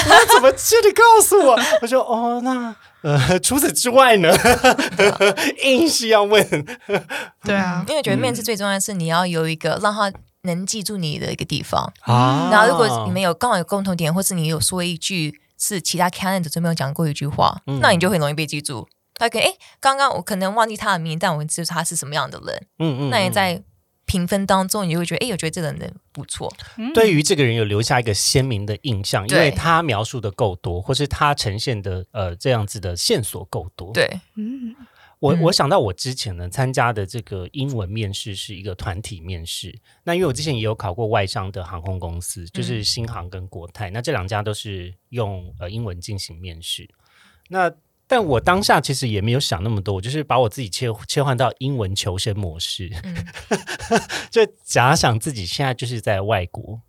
S1: 我要怎么接？你告诉我。我说哦，那呃，除此之外呢，硬是要问。
S3: 对啊，
S2: 因为我觉得面试最重要的是你要有一个让他能记住你的一个地方。
S1: 啊
S2: 然后如果你们有刚好有共同点，或是你有说一句是其他 candidate 都没有讲过一句话，
S1: 嗯
S2: 那你就会容易被记住。他可以，哎，刚刚我可能忘记他的名，但我知道他是什么样的人。
S1: 嗯嗯，嗯
S2: 那你在评分当中，你就会觉得，哎，我觉得这个人不错。
S3: 嗯
S1: 对于这个人有留下一个鲜明的印象，因为他描述的够多，或是他呈现的呃这样子的线索够多。
S2: 对，
S3: 嗯
S2: 嗯
S1: 我我想到我之前呢参加的这个英文面试是一个团体面试，那因为我之前也有考过外商的航空公司，就是新航跟国泰，那这两家都是用呃英文进行面试。那但我当下其实也没有想那么多，我就是把我自己切切换到英文求生模式，
S2: 嗯。
S1: 就假想自己现在就是在外国，
S2: 嗯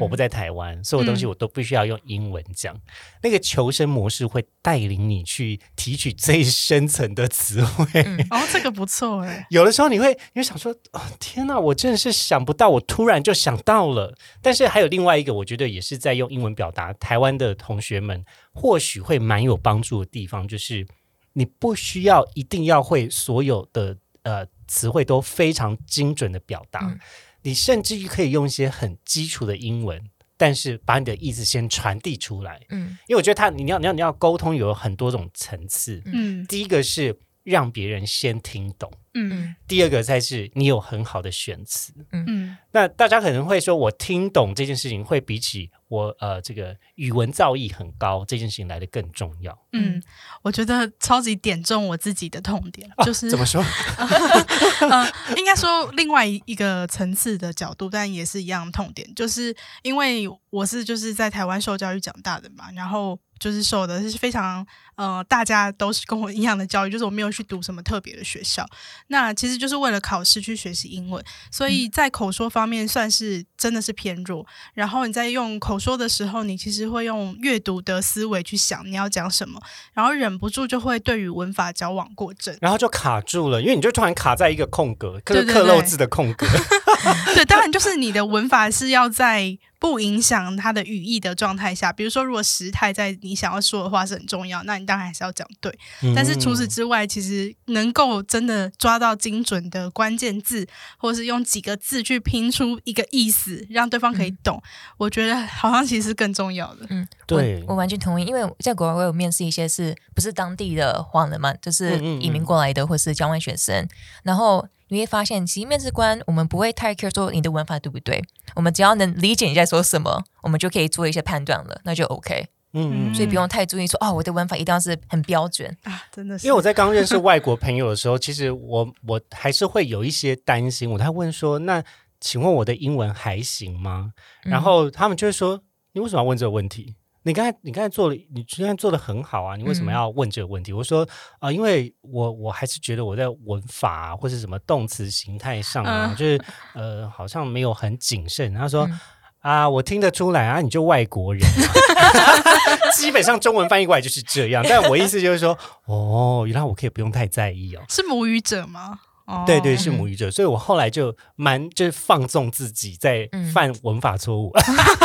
S1: 我不在台湾，所有东西
S3: 嗯
S1: 我都必须要用英文讲。那个求生模式会带领你去提取最深层的词汇。
S2: 嗯
S3: 哦，这个不错哎，
S1: 有的时候你会你会想说，哦，天哪，我真的是想不到，我突然就想到了。但是还有另外一个，我觉得也是在用英文表达，台湾的同学们或许会蛮有帮助的地方，就是你不需要一定要会所有的呃词汇都非常精准的表达，
S2: 嗯
S1: 你甚至于可以用一些很基础的英文。但是把你的意思先传递出来，
S2: 嗯
S1: 因为我觉得他你要你要你要沟通有很多种层次。
S3: 嗯
S1: 第一个是让别人先听懂，
S3: 嗯
S2: 嗯
S1: 第二个才是你有很好的选词。
S3: 嗯
S1: 那大家可能会说，我听懂这件事情会比起我呃这个语文造诣很高这件事情来的更重要。
S3: 嗯，我觉得超级点中我自己的痛点，
S1: 啊
S3: 就是
S1: 怎么说？
S3: 呃，应该说另外一个层次的角度，但也是一样的痛点，就是因为我是就是在台湾受教育长大的嘛，然后就是受的是非常呃，大家都是跟我一样的教育，就是我没有去读什么特别的学校，那其实就是为了考试去学习英文，所以在口说方面算是真的是偏弱。然后你在用口说的时候，你其实会用阅读的思维去想你要讲什么，然后忍不住就会对于文法矫枉过正。
S1: 然后就卡住了，因为你就突然卡在一个空格，刻刻漏字的空格。
S3: 对，当然就是你的文法是要在不影响它的语义的状态下，比如说如果时态在你想要说的话是很重要，那你当然还是要讲对。但是除此
S1: 嗯
S3: 之外，其实能够真的抓到精准的关键字，或是用几个字去拼出一个意思，让对方可以懂，我觉得好像其实更重要的。
S2: 嗯，
S1: 对
S2: 我我完全同意，因为在国外我有面试一些是不是当地的华人嘛，就是移民过来的或是交换学生，然后你会发现，其实面试官我们不会太 care 说你的文法对不对，我们只要能理解你在说什么，我们就可以做一些判断了，那就 OK，
S1: 嗯
S3: 嗯
S2: 所以不用太注意说哦，我的文法一定要是很标准，
S3: 啊，真的是，
S1: 因为我在刚认识外国朋友的时候，其实我我还是会有一些担心。我他问说：“那请问我的英文还行吗？”
S2: 嗯
S1: 然后他们就会说：“你为什么要问这个问题？你刚才你刚才做了，你现在做的很好啊，你为什么
S2: 嗯
S1: 要问这个问题？”我说：“啊、因为我我还是觉得我在文法、啊、或是什么动词形态上啊，
S3: 嗯
S1: 就是呃好像没有很谨慎。”他说。
S2: 嗯
S1: 啊，我听得出来啊，你就外国人、啊，基本上中文翻译过来就是这样。但我意思就是说，哦，原来我可以不用太在意哦。
S3: 是母语者吗？哦，
S1: 对对，是母语者，所以我后来就蛮就是放纵自己在
S2: 嗯
S1: 犯文法错误。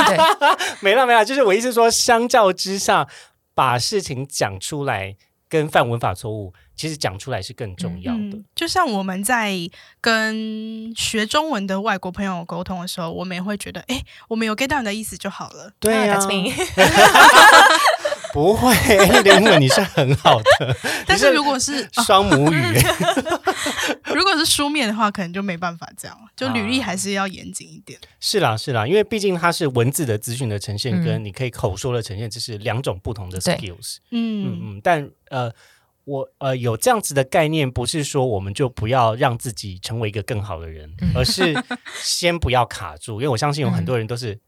S2: 对，
S1: 没了没了，就是我意思说，相较之下，把事情讲出来跟犯文法错误，其实讲出来是更重要的。
S3: 嗯，就像我们在跟学中文的外国朋友沟通的时候，我们也会觉得，哎，我们有 get 到你的意思就好了。
S1: 对呀、
S2: 啊 that's me
S1: 不会，你的英文你是很好的，
S3: 但是如果是、啊
S1: 双母语。
S3: 如果是书面的话，可能就没办法这样，就履历还是要严谨一点。
S1: 是啦，是啦，因为毕竟它是文字的资讯的呈现，
S2: 嗯。
S1: 跟你可以口说的呈现，这是两种不同的 skills。
S3: 嗯。
S1: 嗯嗯，但呃，我呃有这样子的概念，不是说我们就不要让自己成为一个更好的人，
S2: 嗯。
S1: 而是先不要卡住，因为我相信有很多人都是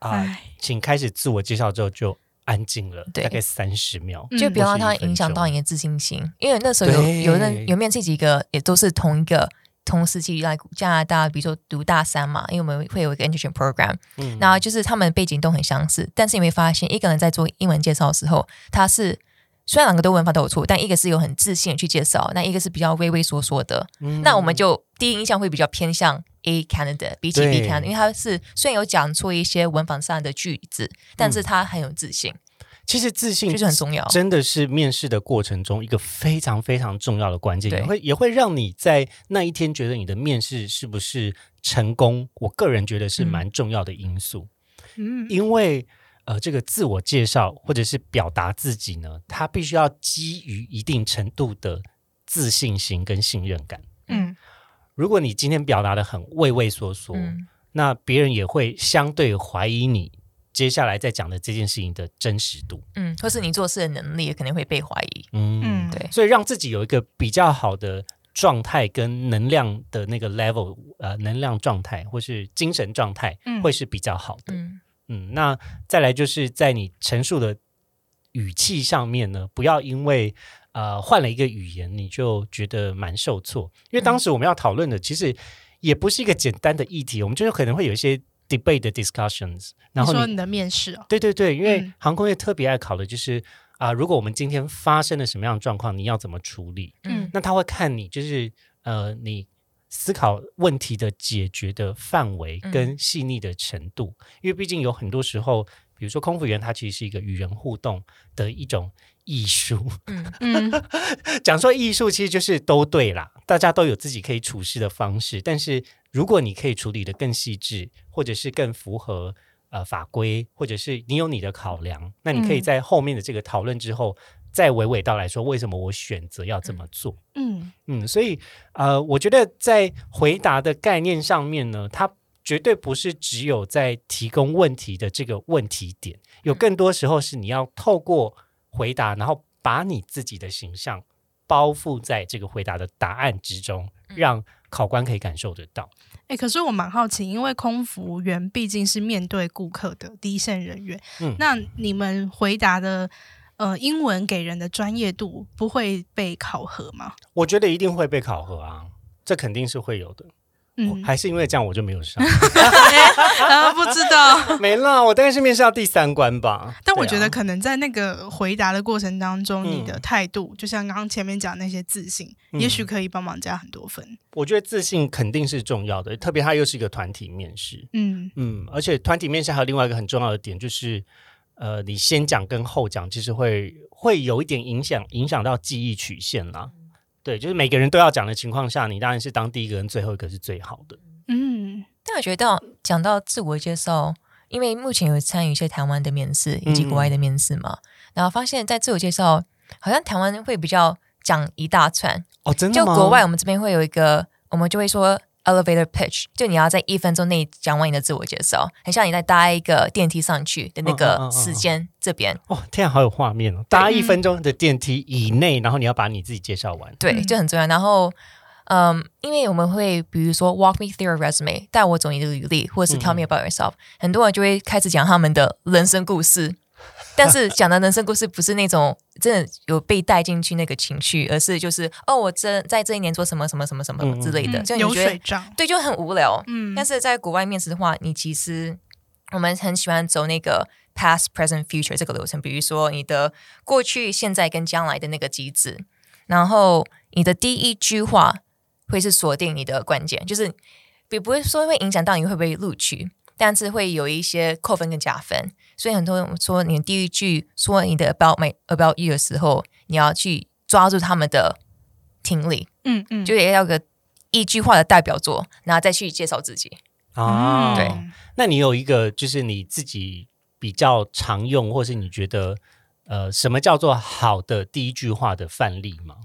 S1: 啊、
S3: 哎、
S1: 请开始自我介绍之后就安静了，
S2: 对。
S1: 大概三十秒。
S3: 嗯
S2: 就不要让它影响到你的自信心，因为那时候有
S1: 对。
S2: 有人有面试几个，也都是同一个同时期来加拿大，比如说读大三嘛，因为我们会有一个 internship program，
S1: 嗯。
S2: 然后就是他们背景都很相似，但是你会发现一个人在做英文介绍的时候，他是虽然两个都文法都有错，但一个是有很自信的去介绍，那一个是比较畏畏缩缩的，
S1: 嗯。
S2: 那我们就第一印象会比较偏向 A candidate 比起 B candidate，因为他是虽然有讲错一些文法上的句子，但是他很有自信，
S1: 其实自信
S2: 就是很重要。
S1: 真的是面试的过程中一个非常非常重要的关键，
S2: 对
S1: 也会也会让你在那一天觉得你的面试是不是成功。我个人觉得是
S2: 嗯
S1: 蛮重要的因素，
S3: 嗯
S1: 因为呃，这个自我介绍或者是表达自己呢，它必须要基于一定程度的自信心跟信任感。
S3: 嗯
S1: 如果你今天表达的很畏畏缩缩，
S2: 嗯
S1: 那别人也会相对怀疑你接下来在讲的这件事情的真实度。
S2: 嗯，或是你做事的能力也肯定会被怀疑。
S1: 嗯，
S3: 嗯，
S2: 对
S1: 所以让自己有一个比较好的状态跟能量的那个 level，呃，能量状态或是精神状态，
S3: 嗯
S1: 会是比较好的。
S2: 嗯
S1: 嗯，那再来就是在你陈述的语气上面呢，不要因为呃换了一个语言，你就觉得蛮受挫。因为当时我们要讨论的其实也不是一个简单的议题，我们就是可能会有一些 debate 的 discussions，然后你
S3: 你说你的面试哦，
S1: 对对对，因为
S3: 嗯。
S1: 航空业特别爱考的就是啊、如果我们今天发生了什么样的状况，你要怎么处理？
S2: 嗯。
S1: 那他会看你就是呃，你思考问题的解决的范围
S2: 嗯。
S1: 跟细腻的程度，因为毕竟有很多时候，比如说空服员，他其实是一个与人互动的一种艺术。
S2: 嗯
S3: 嗯
S1: 讲说艺术，其实就是都对啦，大家都有自己可以处事的方式，但是如果你可以处理的更细致，或者是更符合。呃，法规或者是你有你的考量，那你可以
S3: 嗯
S1: 在后面的这个讨论之后，再娓娓道来说为什么我选择要这么做。
S3: 嗯
S1: 嗯，所以呃，我觉得在回答的概念上面呢，它绝对不是只有在提供问题的这个问题点，有更多时候是你要透过回答，然后把你自己的形象包覆在这个回答的答案之中，让考官可以感受得到。
S3: 哎、可是我蛮好奇，因为空服员毕竟是面对顾客的第一线人员，
S1: 嗯
S3: 那你们回答的呃英文给人的专业度不会被考核吗？
S1: 我觉得一定会被考核啊，这肯定是会有的。
S3: 嗯，
S1: 还是因为这样我就没有上，
S3: 啊，不知道。
S1: 没了。我大概是面试到第三关吧。
S3: 但我觉得可能在那个回答的过程当中，
S1: 嗯
S3: 你的态度，就像刚刚前面讲那些自信，
S1: 嗯
S3: 也许可以帮忙加很多分。
S1: 我觉得自信肯定是重要的，特别它又是一个团体面试。
S3: 嗯
S1: 嗯，而且团体面试还有另外一个很重要的点，就是呃，你先讲跟后讲，其实会会有一点影响，影响到记忆曲线啦。对，就是每个人都要讲的情况下，你当然是当第一个人最后一个是最好的。
S3: 嗯
S2: 但我觉得讲到自我介绍，因为目前有参与一些台湾的面试以及国外的面试嘛，然后发现，在自我介绍，好像台湾会比较讲一大串，
S1: 哦，真的吗？
S2: 就国外我们这边会有一个，我们就会说 elevator pitch，就你要在一分钟内讲完你的自我介绍，很像你在搭一个电梯上去的那
S1: 嗯嗯嗯
S2: 个
S1: 嗯
S2: 时间这边，
S1: 哦，天啊，好有画面哦！搭一分钟的电梯以内，然后你要把你自己介绍完。
S2: 对，
S3: 嗯
S2: 就很重要。然后，嗯，因为我们会比如说 walk me through a resume，带我走你的履历，或者是 tell me about yourself，、很多人就会开始讲他们的人生故事。但是讲的人生故事不是那种真的有被带进去那个情绪，而是就是哦，我这在这一年做什么什么什么什么之类的，就你觉得
S3: 水账。
S2: 对，就很无聊。
S3: 嗯，
S2: 但是在国外面试的话，你其实我们很喜欢走那个 past, present, future 这个流程，比如说你的过去、现在跟将来的那个机制，然后你的第一句话会是锁定你的关键，就是比不会说会影响到你会不会录取，但是会有一些扣分跟加分。所以很多人说，你第一句说你的 about my about you 的时候，你要去抓住他们的听力，
S3: 嗯嗯，
S2: 就也要个一句话的代表作，然后再去介绍自己。
S1: 哦，
S2: 对
S1: 那你有一个就是你自己比较常用，或是你觉得呃什么叫做好的第一句话的范例吗？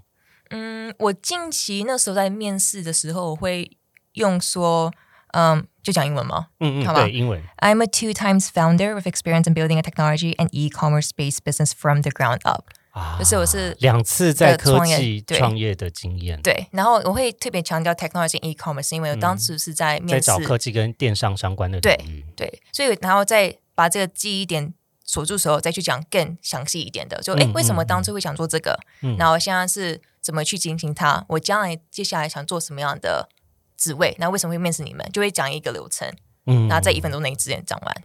S2: 嗯，我近期那时候在面试的时候，我会用说，嗯，就讲英文吗
S1: 嗯嗯，
S2: 好吧
S1: 对，英文
S2: ？I'm a two times founder with experience in building a technology and e-commerce based business from the ground up。
S1: 啊
S2: 就是我是
S1: 两次在科技创业的经验，
S2: 对，然后我会特别强调 technology and e-commerce，因为我当时是在
S1: 在
S2: 面试，
S1: 找科技跟电商相关的
S2: 对
S1: 领域。
S2: 对，所以然后再把这个记忆点锁住的时候，再去讲更详细一点的，就诶，
S1: 嗯
S2: 为什么
S1: 嗯
S2: 当初会想做这个？
S1: 嗯
S2: 然后现在是怎么去进行它？我将来接下来想做什么样的职位？那为什么会面试你们？就会讲一个流程，
S1: 嗯
S2: 然后在一分钟内之间讲完。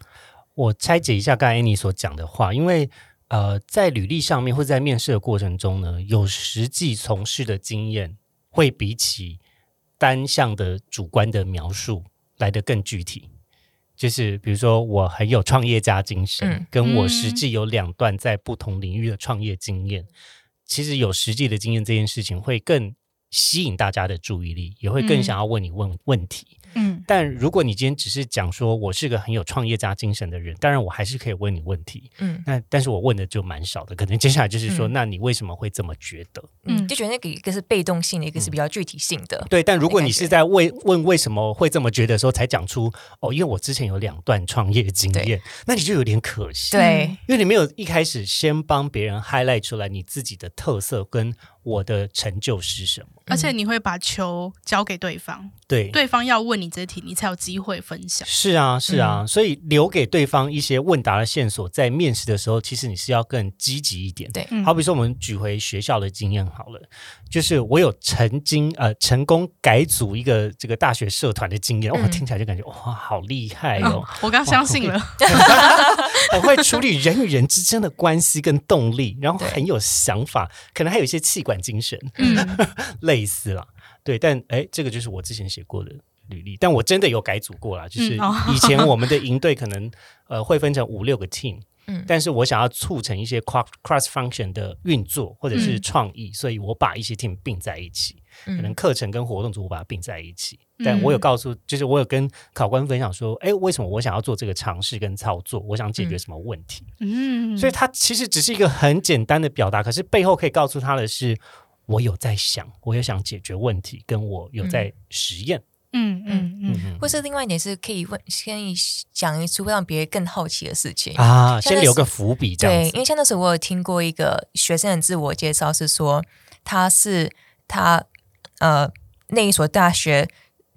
S1: 我拆解一下刚才 Annie 所讲的话，因为呃，在履历上面或者在面试的过程中呢，有实际从事的经验，会比起单向的主观的描述来得更具体。就是比如说，我很有创业家精神，
S2: 嗯
S1: 跟我实际有两段在不同领域的创业经验，其实有实际的经验这件事情会更吸引大家的注意力，也会更
S3: 嗯
S1: 想要问你问问题。
S3: 嗯
S1: 但如果你今天只是讲说我是个很有创业家精神的人，当然我还是可以问你问题。
S2: 嗯
S1: 那但是我问的就蛮少的，可能接下来就是说，
S2: 嗯
S1: 那你为什么会这么觉得？
S2: 嗯，
S3: 嗯
S2: 就觉得那个一个是被动性的，一个是比较具体性的。
S1: 对，但如果你是在为问为什么会这么觉得的时候，才讲出哦，因为我之前有两段创业经验，那你就有点可惜。
S2: 对，
S1: 因为你没有一开始先帮别人 highlight 出来你自己的特色跟我的成就是什么。
S3: 而且你会把球交给对方，
S1: 对，
S3: 对方要问你这题，你才有机会分享。
S1: 是啊，是啊，所以留给对方一些问答的线索，在面试的时候，其实你是要更积极一点。
S2: 对
S3: 嗯
S1: 好比说我们举回学校的经验好了，就是我有曾经呃成功改组一个这个大学社团的经验，哇、
S2: 嗯
S1: 听起来就感觉哇好厉害
S3: 哦
S1: 哦，
S3: 我刚相信了
S1: 我会处理人与人之间的关系跟动力，然后很有想法，可能还有一些气管精神，
S3: 嗯，
S1: 类似啦。对，但哎，这个就是我之前写过的履历，但我真的有改组过啦。就是以前我们的营队可能呃会分成五六个 team，
S2: 嗯
S1: 但是我想要促成一些 cross cross function 的运作或者是
S3: 嗯
S1: 创意，所以我把一些 team 并在一起，可能
S2: 嗯
S1: 课程跟活动组我把它并在一起。
S3: 嗯
S1: 但我有告诉，就是我有跟考官分享说，哎，为什么我想要做这个尝试跟操作？我想解决
S2: 嗯
S1: 什么问题？
S3: 嗯，
S1: 所以它其实只是一个很简单的表达，可是背后可以告诉他的是，我有在想，我有想解决问题，跟我有在实验。
S3: 嗯嗯嗯
S1: 嗯
S2: 或是另外一点是可以问，可以讲一出让别人更好奇的事情。
S1: 啊，先留个伏笔这样
S2: 对，因。为像那时候我有听过一个学生的自我介绍，是说他是他呃那一所大学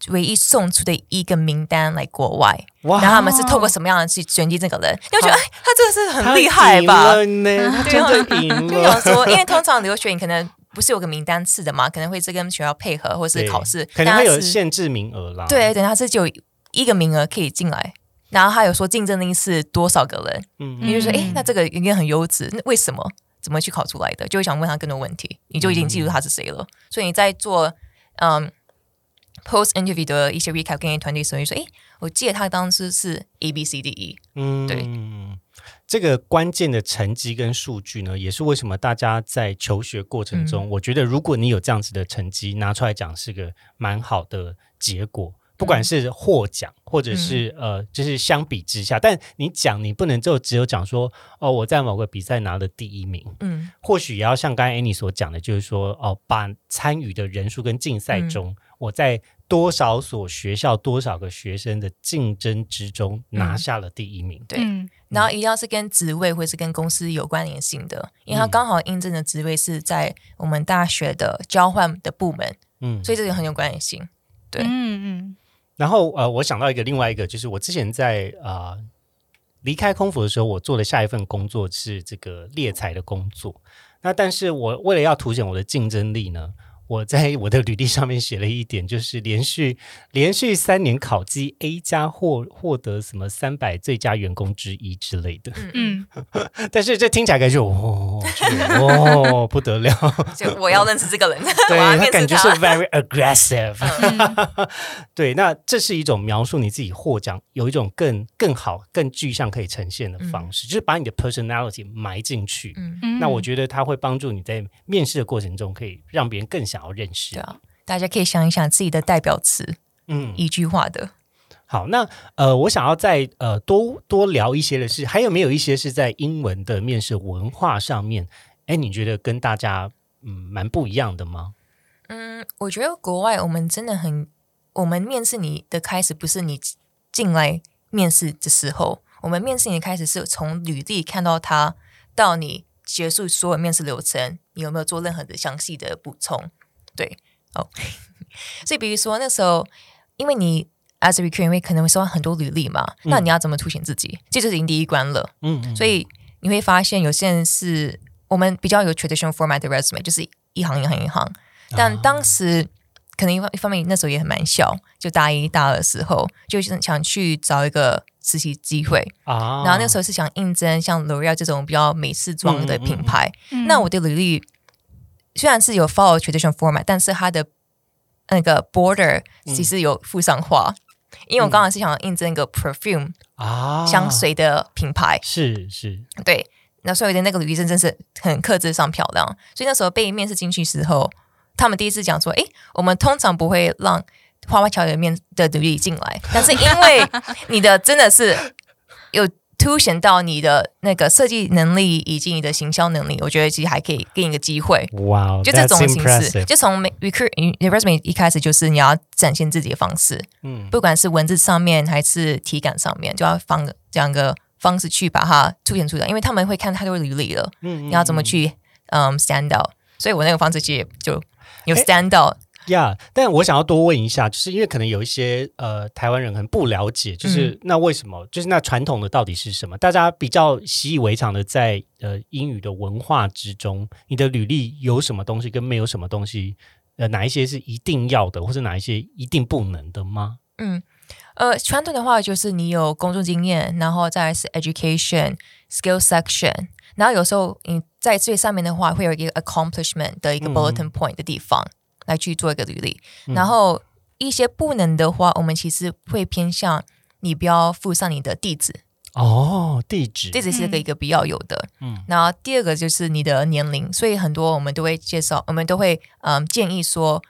S2: 唯一送出的一个名单来国外，
S1: 哇
S2: 然后他们是透过什么样的去选进这个人？你会觉得哎，他真的是很厉害吧？
S1: 赢了呢，他真的赢
S2: 就
S1: 了
S2: 想。说，因为通常留学你可能不是有个名单次的嘛，可能会是跟学校配合或是考试，
S1: 可能会有
S2: 但他是
S1: 限制名额啦。
S2: 对，等下是就有一个名额可以进来。然后他有说竞争力是多少个人，
S1: 嗯，
S2: 你就说，
S3: 嗯
S2: 哎，那这个应该很优质，那为什么？怎么去考出来的？就会想问他更多问题，你就已经记住他是谁了。所以你在做嗯 post interview 的一些 recap 跟团队的时候，你说，哎，我记得他当时是 A B C D E，
S1: 嗯
S2: 对
S1: 这个关键的成绩跟数据呢，也是为什么大家在求学过程中，
S2: 嗯。
S1: 我觉得如果你有这样子的成绩拿出来讲，是个蛮好的结果。不管是获奖，或者是、呃，就是相比之下，但你讲你不能就只有讲说哦，我在某个比赛拿了第一名，
S2: 嗯。
S1: 或许也要像刚才 Annie 所讲的，就是说哦，把参与的人数跟竞赛中，我在多少所学校、多少个学生的竞争之中拿下了第一名。
S2: 对。
S3: 嗯。
S2: 然后一定要是跟职位或是跟公司有关联性的，因为他
S1: 嗯。
S2: 刚好印证的职位是在我们大学的交换的部门，
S1: 嗯，
S2: 所以这个很有关联性。对。
S3: 嗯嗯
S1: 然后呃，我想到一个另外一个，就是我之前在啊、呃离开空服的时候，我做的下一份工作是这个猎才的工作。那但是我为了要凸显我的竞争力呢，我在我的履历上面写了一点，就是连续连续三年考绩 A 加获获得什么三百最佳员工之一之类的。
S2: 嗯
S3: 嗯
S1: 但是这听起来感觉哦，这个 哦不得了，
S2: 就我要认识这个人，我
S1: 对
S2: 要面试
S1: 他感觉是。very aggressive。
S3: 嗯
S1: 对，那这是一种描述你自己获奖有一种更更好、更具象可以呈现的方式，就是把你的 personality 埋进去。
S2: 嗯，
S3: 嗯，
S1: 那我觉得它会帮助你在面试的过程中，可以让别人更想要认识。
S2: 对啊，大家可以想一想自己的代表词，
S1: 嗯，
S2: 一句话的。
S1: 好，那呃，我想要再呃多多聊一些的是，还有没有一些是在英文的面试文化上面，哎，你觉得跟大家嗯蛮不一样的吗？
S2: 嗯，我觉得国外我们真的很，我们面试你的开始不是你进来面试的时候，我们面试你的开始是从履历看到他到你结束所有面试流程，你有没有做任何的详细的补充？对，哦，所以比如说那时候，因为你 as a recruiter 会可能会收到很多履历嘛，那你要怎么凸显自己？这就是已经第一关了。
S1: 嗯，嗯
S2: 所以你会发现有些人是我们比较有 traditional format 的 resume，就是一行一行一行。但当时可能一方一方面那时候也很蛮小，就大一大二的时候，就是想去找一个实习机会。
S1: 啊，
S2: 然后那时候是想应征像 L'Oreal 这种比较美式装的品牌。
S3: 嗯
S2: 那我的履历虽然是有 follow traditional format，但是它的那个 border 其实有附上画。因为我刚才是想印证一个 perfume
S1: 啊。
S2: 香水的品牌，
S1: 是是，
S2: 对，那所以的那个履历真真是很克制上漂亮，所以那时候被面试进去时候，他们第一次讲说，诶，我们通常不会让花花巧巧面的履历进来，但是因为你的真的是有凸显到你的那个设计能力以及你的行销能力，我觉得其实还可以给你一个机会。
S1: 哇，
S2: 就这种形式，就从 recruit resume 一开始就是你要展现自己的方式，
S1: 嗯。
S2: 不管是文字上面还是体感上面，就要放这样个方式去把它凸显出来，因为他们会看太多履历了，
S1: 嗯
S2: 你要怎么去嗯 stand out，所以我那个方式其实就有 stand out，
S1: 呀但我想要多问一下，就是因为可能有一些呃台湾人很不了解，就是、
S2: 嗯
S1: 那为什么就是那传统的到底是什么？大家比较习以为常的在呃英语的文化之中，你的履历有什么东西跟没有什么东西，呃哪一些是一定要的，或者哪一些一定不能的吗？
S2: 嗯。呃，传统的话就是你有工作经验，然后再来是 education skill section，然后有时候你在最上面的话会有一个 accomplishment 的一个
S1: 嗯
S2: bulletin point 的地方、来去做一个履历，然后一些不能的话，我们其实会偏向你不要附上你的地址，
S1: 哦，地址，
S2: 地址是一个
S3: 嗯
S2: 一个比较有的。
S1: 嗯。
S2: 然后第二个就是你的年龄，所以很多我们都会介绍，我们都会嗯建议说，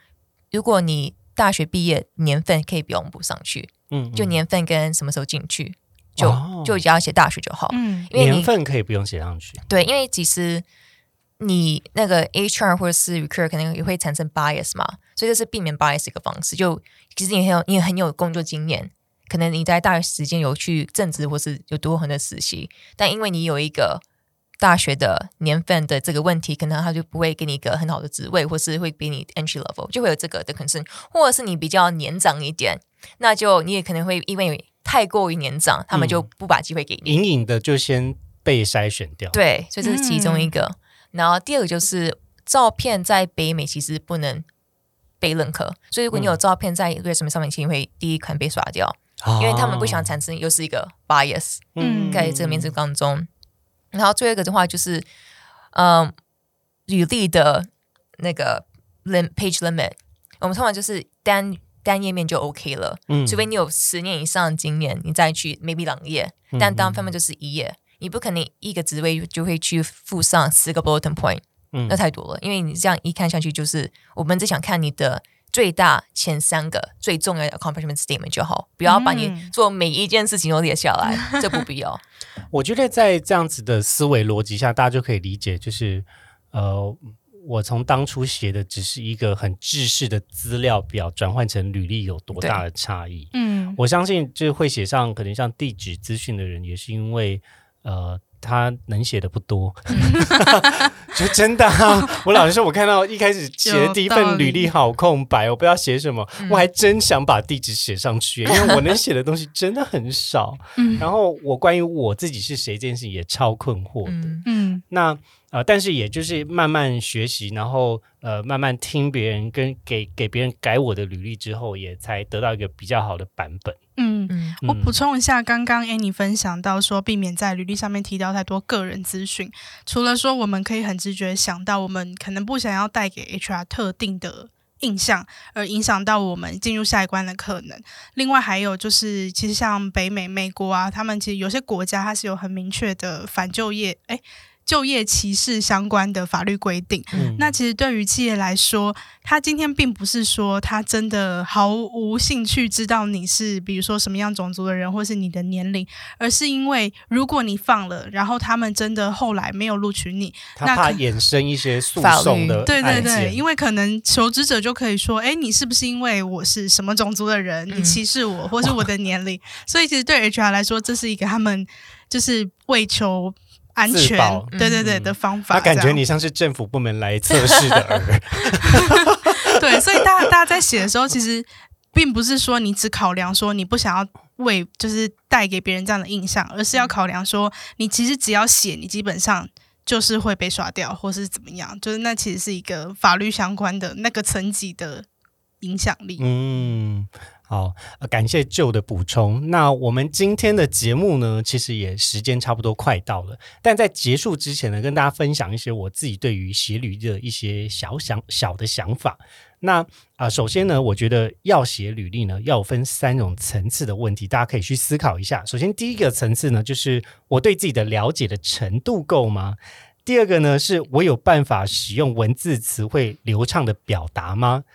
S2: 如果你大学毕业年份可以不用补上去，
S1: 嗯
S2: 就年份跟什么时候进去，就、
S1: 哦。
S2: 就只要写大学就好。
S3: 嗯。
S2: 因为
S1: 年份可以不用写上去，
S2: 对，因为其实你那个 HR 或者是 recruiter 可能也会产生 bias 嘛，所以这是避免 bias 的一个方式。就其实你很有你很有工作经验，可能你在大学时间有去正职或是有读很多实习，但因为你有一个大学的年份的这个问题，可能他就不会给你一个很好的职位，或是会给你 entry level，就会有这个的 concern，或者是你比较年长一点，那就你也可能会因为太过于年长，他们就不把机会给你。
S1: 隐隐的就先被筛选掉。
S2: 对，所以这是其中一个。然后第二个就是照片在北美其实不能被认可，所以如果你有照片在 resume 上面，其实会第一可能被刷掉，
S1: 哦，
S2: 因为他们不想产生又是一个 bias
S3: 嗯。
S2: 在这个面试当中。然后最后一个的话就是，嗯，履历的那个 lim page limit，我们通常就是单单页面就 OK 了，
S1: 嗯。
S2: 除非你有十年以上的经验，你再去 maybe 两页，但单方面就是一页，你不可能一个职位就会去附上十个 bulletin point，
S1: 嗯
S2: 那太多了，因为你这样一看下去，就是我们只想看你的最大前三个最重要的 accomplishment statement 就好，不要把你
S3: 嗯
S2: 做每一件事情都列下来，这不必要。
S1: 我觉得在这样子的思维逻辑下，大家就可以理解，就是呃，我从当初写的只是一个很制式的资料表，转换成履历有多大的差异。
S3: 嗯
S1: 我相信，就是会写上可能像地址资讯的人，也是因为呃。他能写的不多，就真的、啊。我老实说，我看到一开始写的第一份履历好空白，我不知道写什么，我还真想把地址写上去，因为我能 写的东西真的很少。
S3: 嗯
S1: 然后我关于我自己是谁这件事也超困惑的。
S2: 嗯
S3: 嗯
S1: 那呃，但是也就是慢慢学习，然后呃，慢慢听别人跟给给别人改我的履历之后，也才得到一个比较好的版本。
S3: 嗯。
S2: 嗯
S3: 我
S1: 嗯
S3: 补充一下，刚刚 Annie 分享到说，避免在履历上面提到太多个人资讯。除了说我们可以很直觉想到，我们可能不想要带给 HR 特定的印象，而影响到我们进入下一关的可能。另外还有就是，其实像北美、美国啊，他们其实有些国家它是有很明确的反就业，哎。就业歧视相关的法律规定，
S1: 嗯。
S3: 那其实对于企业来说，他今天并不是说他真的毫无兴趣知道你是比如说什么样种族的人，或是你的年龄，而是因为如果你放了，然后他们真的后来没有录取你，
S1: 他怕衍生一些诉讼的
S3: 对对对，因为可能求职者就可以说，哎，你是不是因为我是什么种族的人，你
S2: 嗯
S3: 歧视我，或是我的年龄？所以其实对 HR 来说，这是一个他们就是为求安全对对对
S1: 嗯
S3: 的方法。
S1: 他感觉你像是政府部门来测试的 儿。
S3: 对，所以大家大家在写的时候，其实并不是说你只考量说你不想要为就是带给别人这样的印象，而是要考量说你其实只要写，你基本上就是会被刷掉，或是怎么样，就是那其实是一个法律相关的那个层级的影响力。
S1: 嗯，好，感谢旧的补充。那我们今天的节目呢，其实也时间差不多快到了，但在结束之前呢，跟大家分享一些我自己对于写履历的一些小想小的想法。那啊、首先呢，我觉得要写履历呢，要分三种层次的问题，大家可以去思考一下。首先，第一个层次呢，就是我对自己的了解的程度够吗？第二个呢，是我有办法使用文字词汇流畅的表达吗？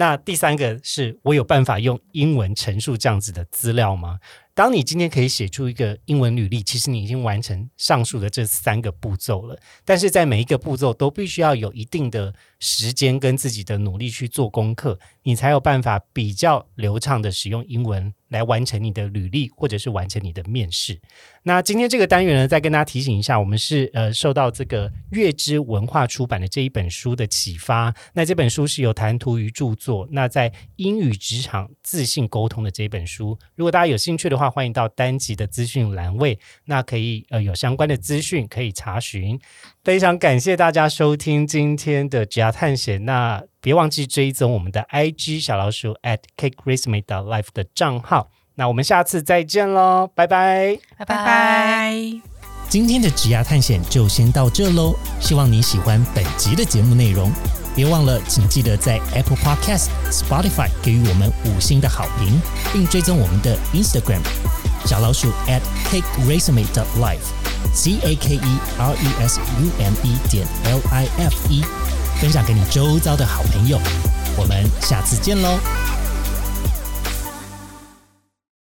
S1: 那第三个是我有办法用英文陈述这样子的资料吗？当你今天可以写出一个英文履历，其实你已经完成上述的这三个步骤了。但是在每一个步骤都必须要有一定的时间跟自己的努力去做功课，你才有办法比较流畅的使用英文来完成你的履历或者是完成你的面试。那今天这个单元呢，再跟大家提醒一下，我们是呃受到这个月之文化出版的这一本书的启发。那这本书是由谈图于著作，那在英语职场自信沟通的这一本书，如果大家有兴趣的话，欢迎到单集的资讯栏位，那可以呃有相关的资讯可以查询。非常感谢大家收听今天的职涯探险，那别忘记追踪我们的 IG 小老鼠 at cake resume 的 life 的账号。那我们下次再见喽，拜拜，
S2: 拜
S3: 拜拜。
S1: 今天的职涯探险就先到这喽，希望你喜欢本集的节目内容。别忘了，请记得在 Apple Podcast、Spotify 给予我们五星的好评，并追踪我们的 Instagram 小老鼠 at cake resume life，c a k e r e s u m e 点 l i f e，分享给你周遭的好朋友。我们下次见喽。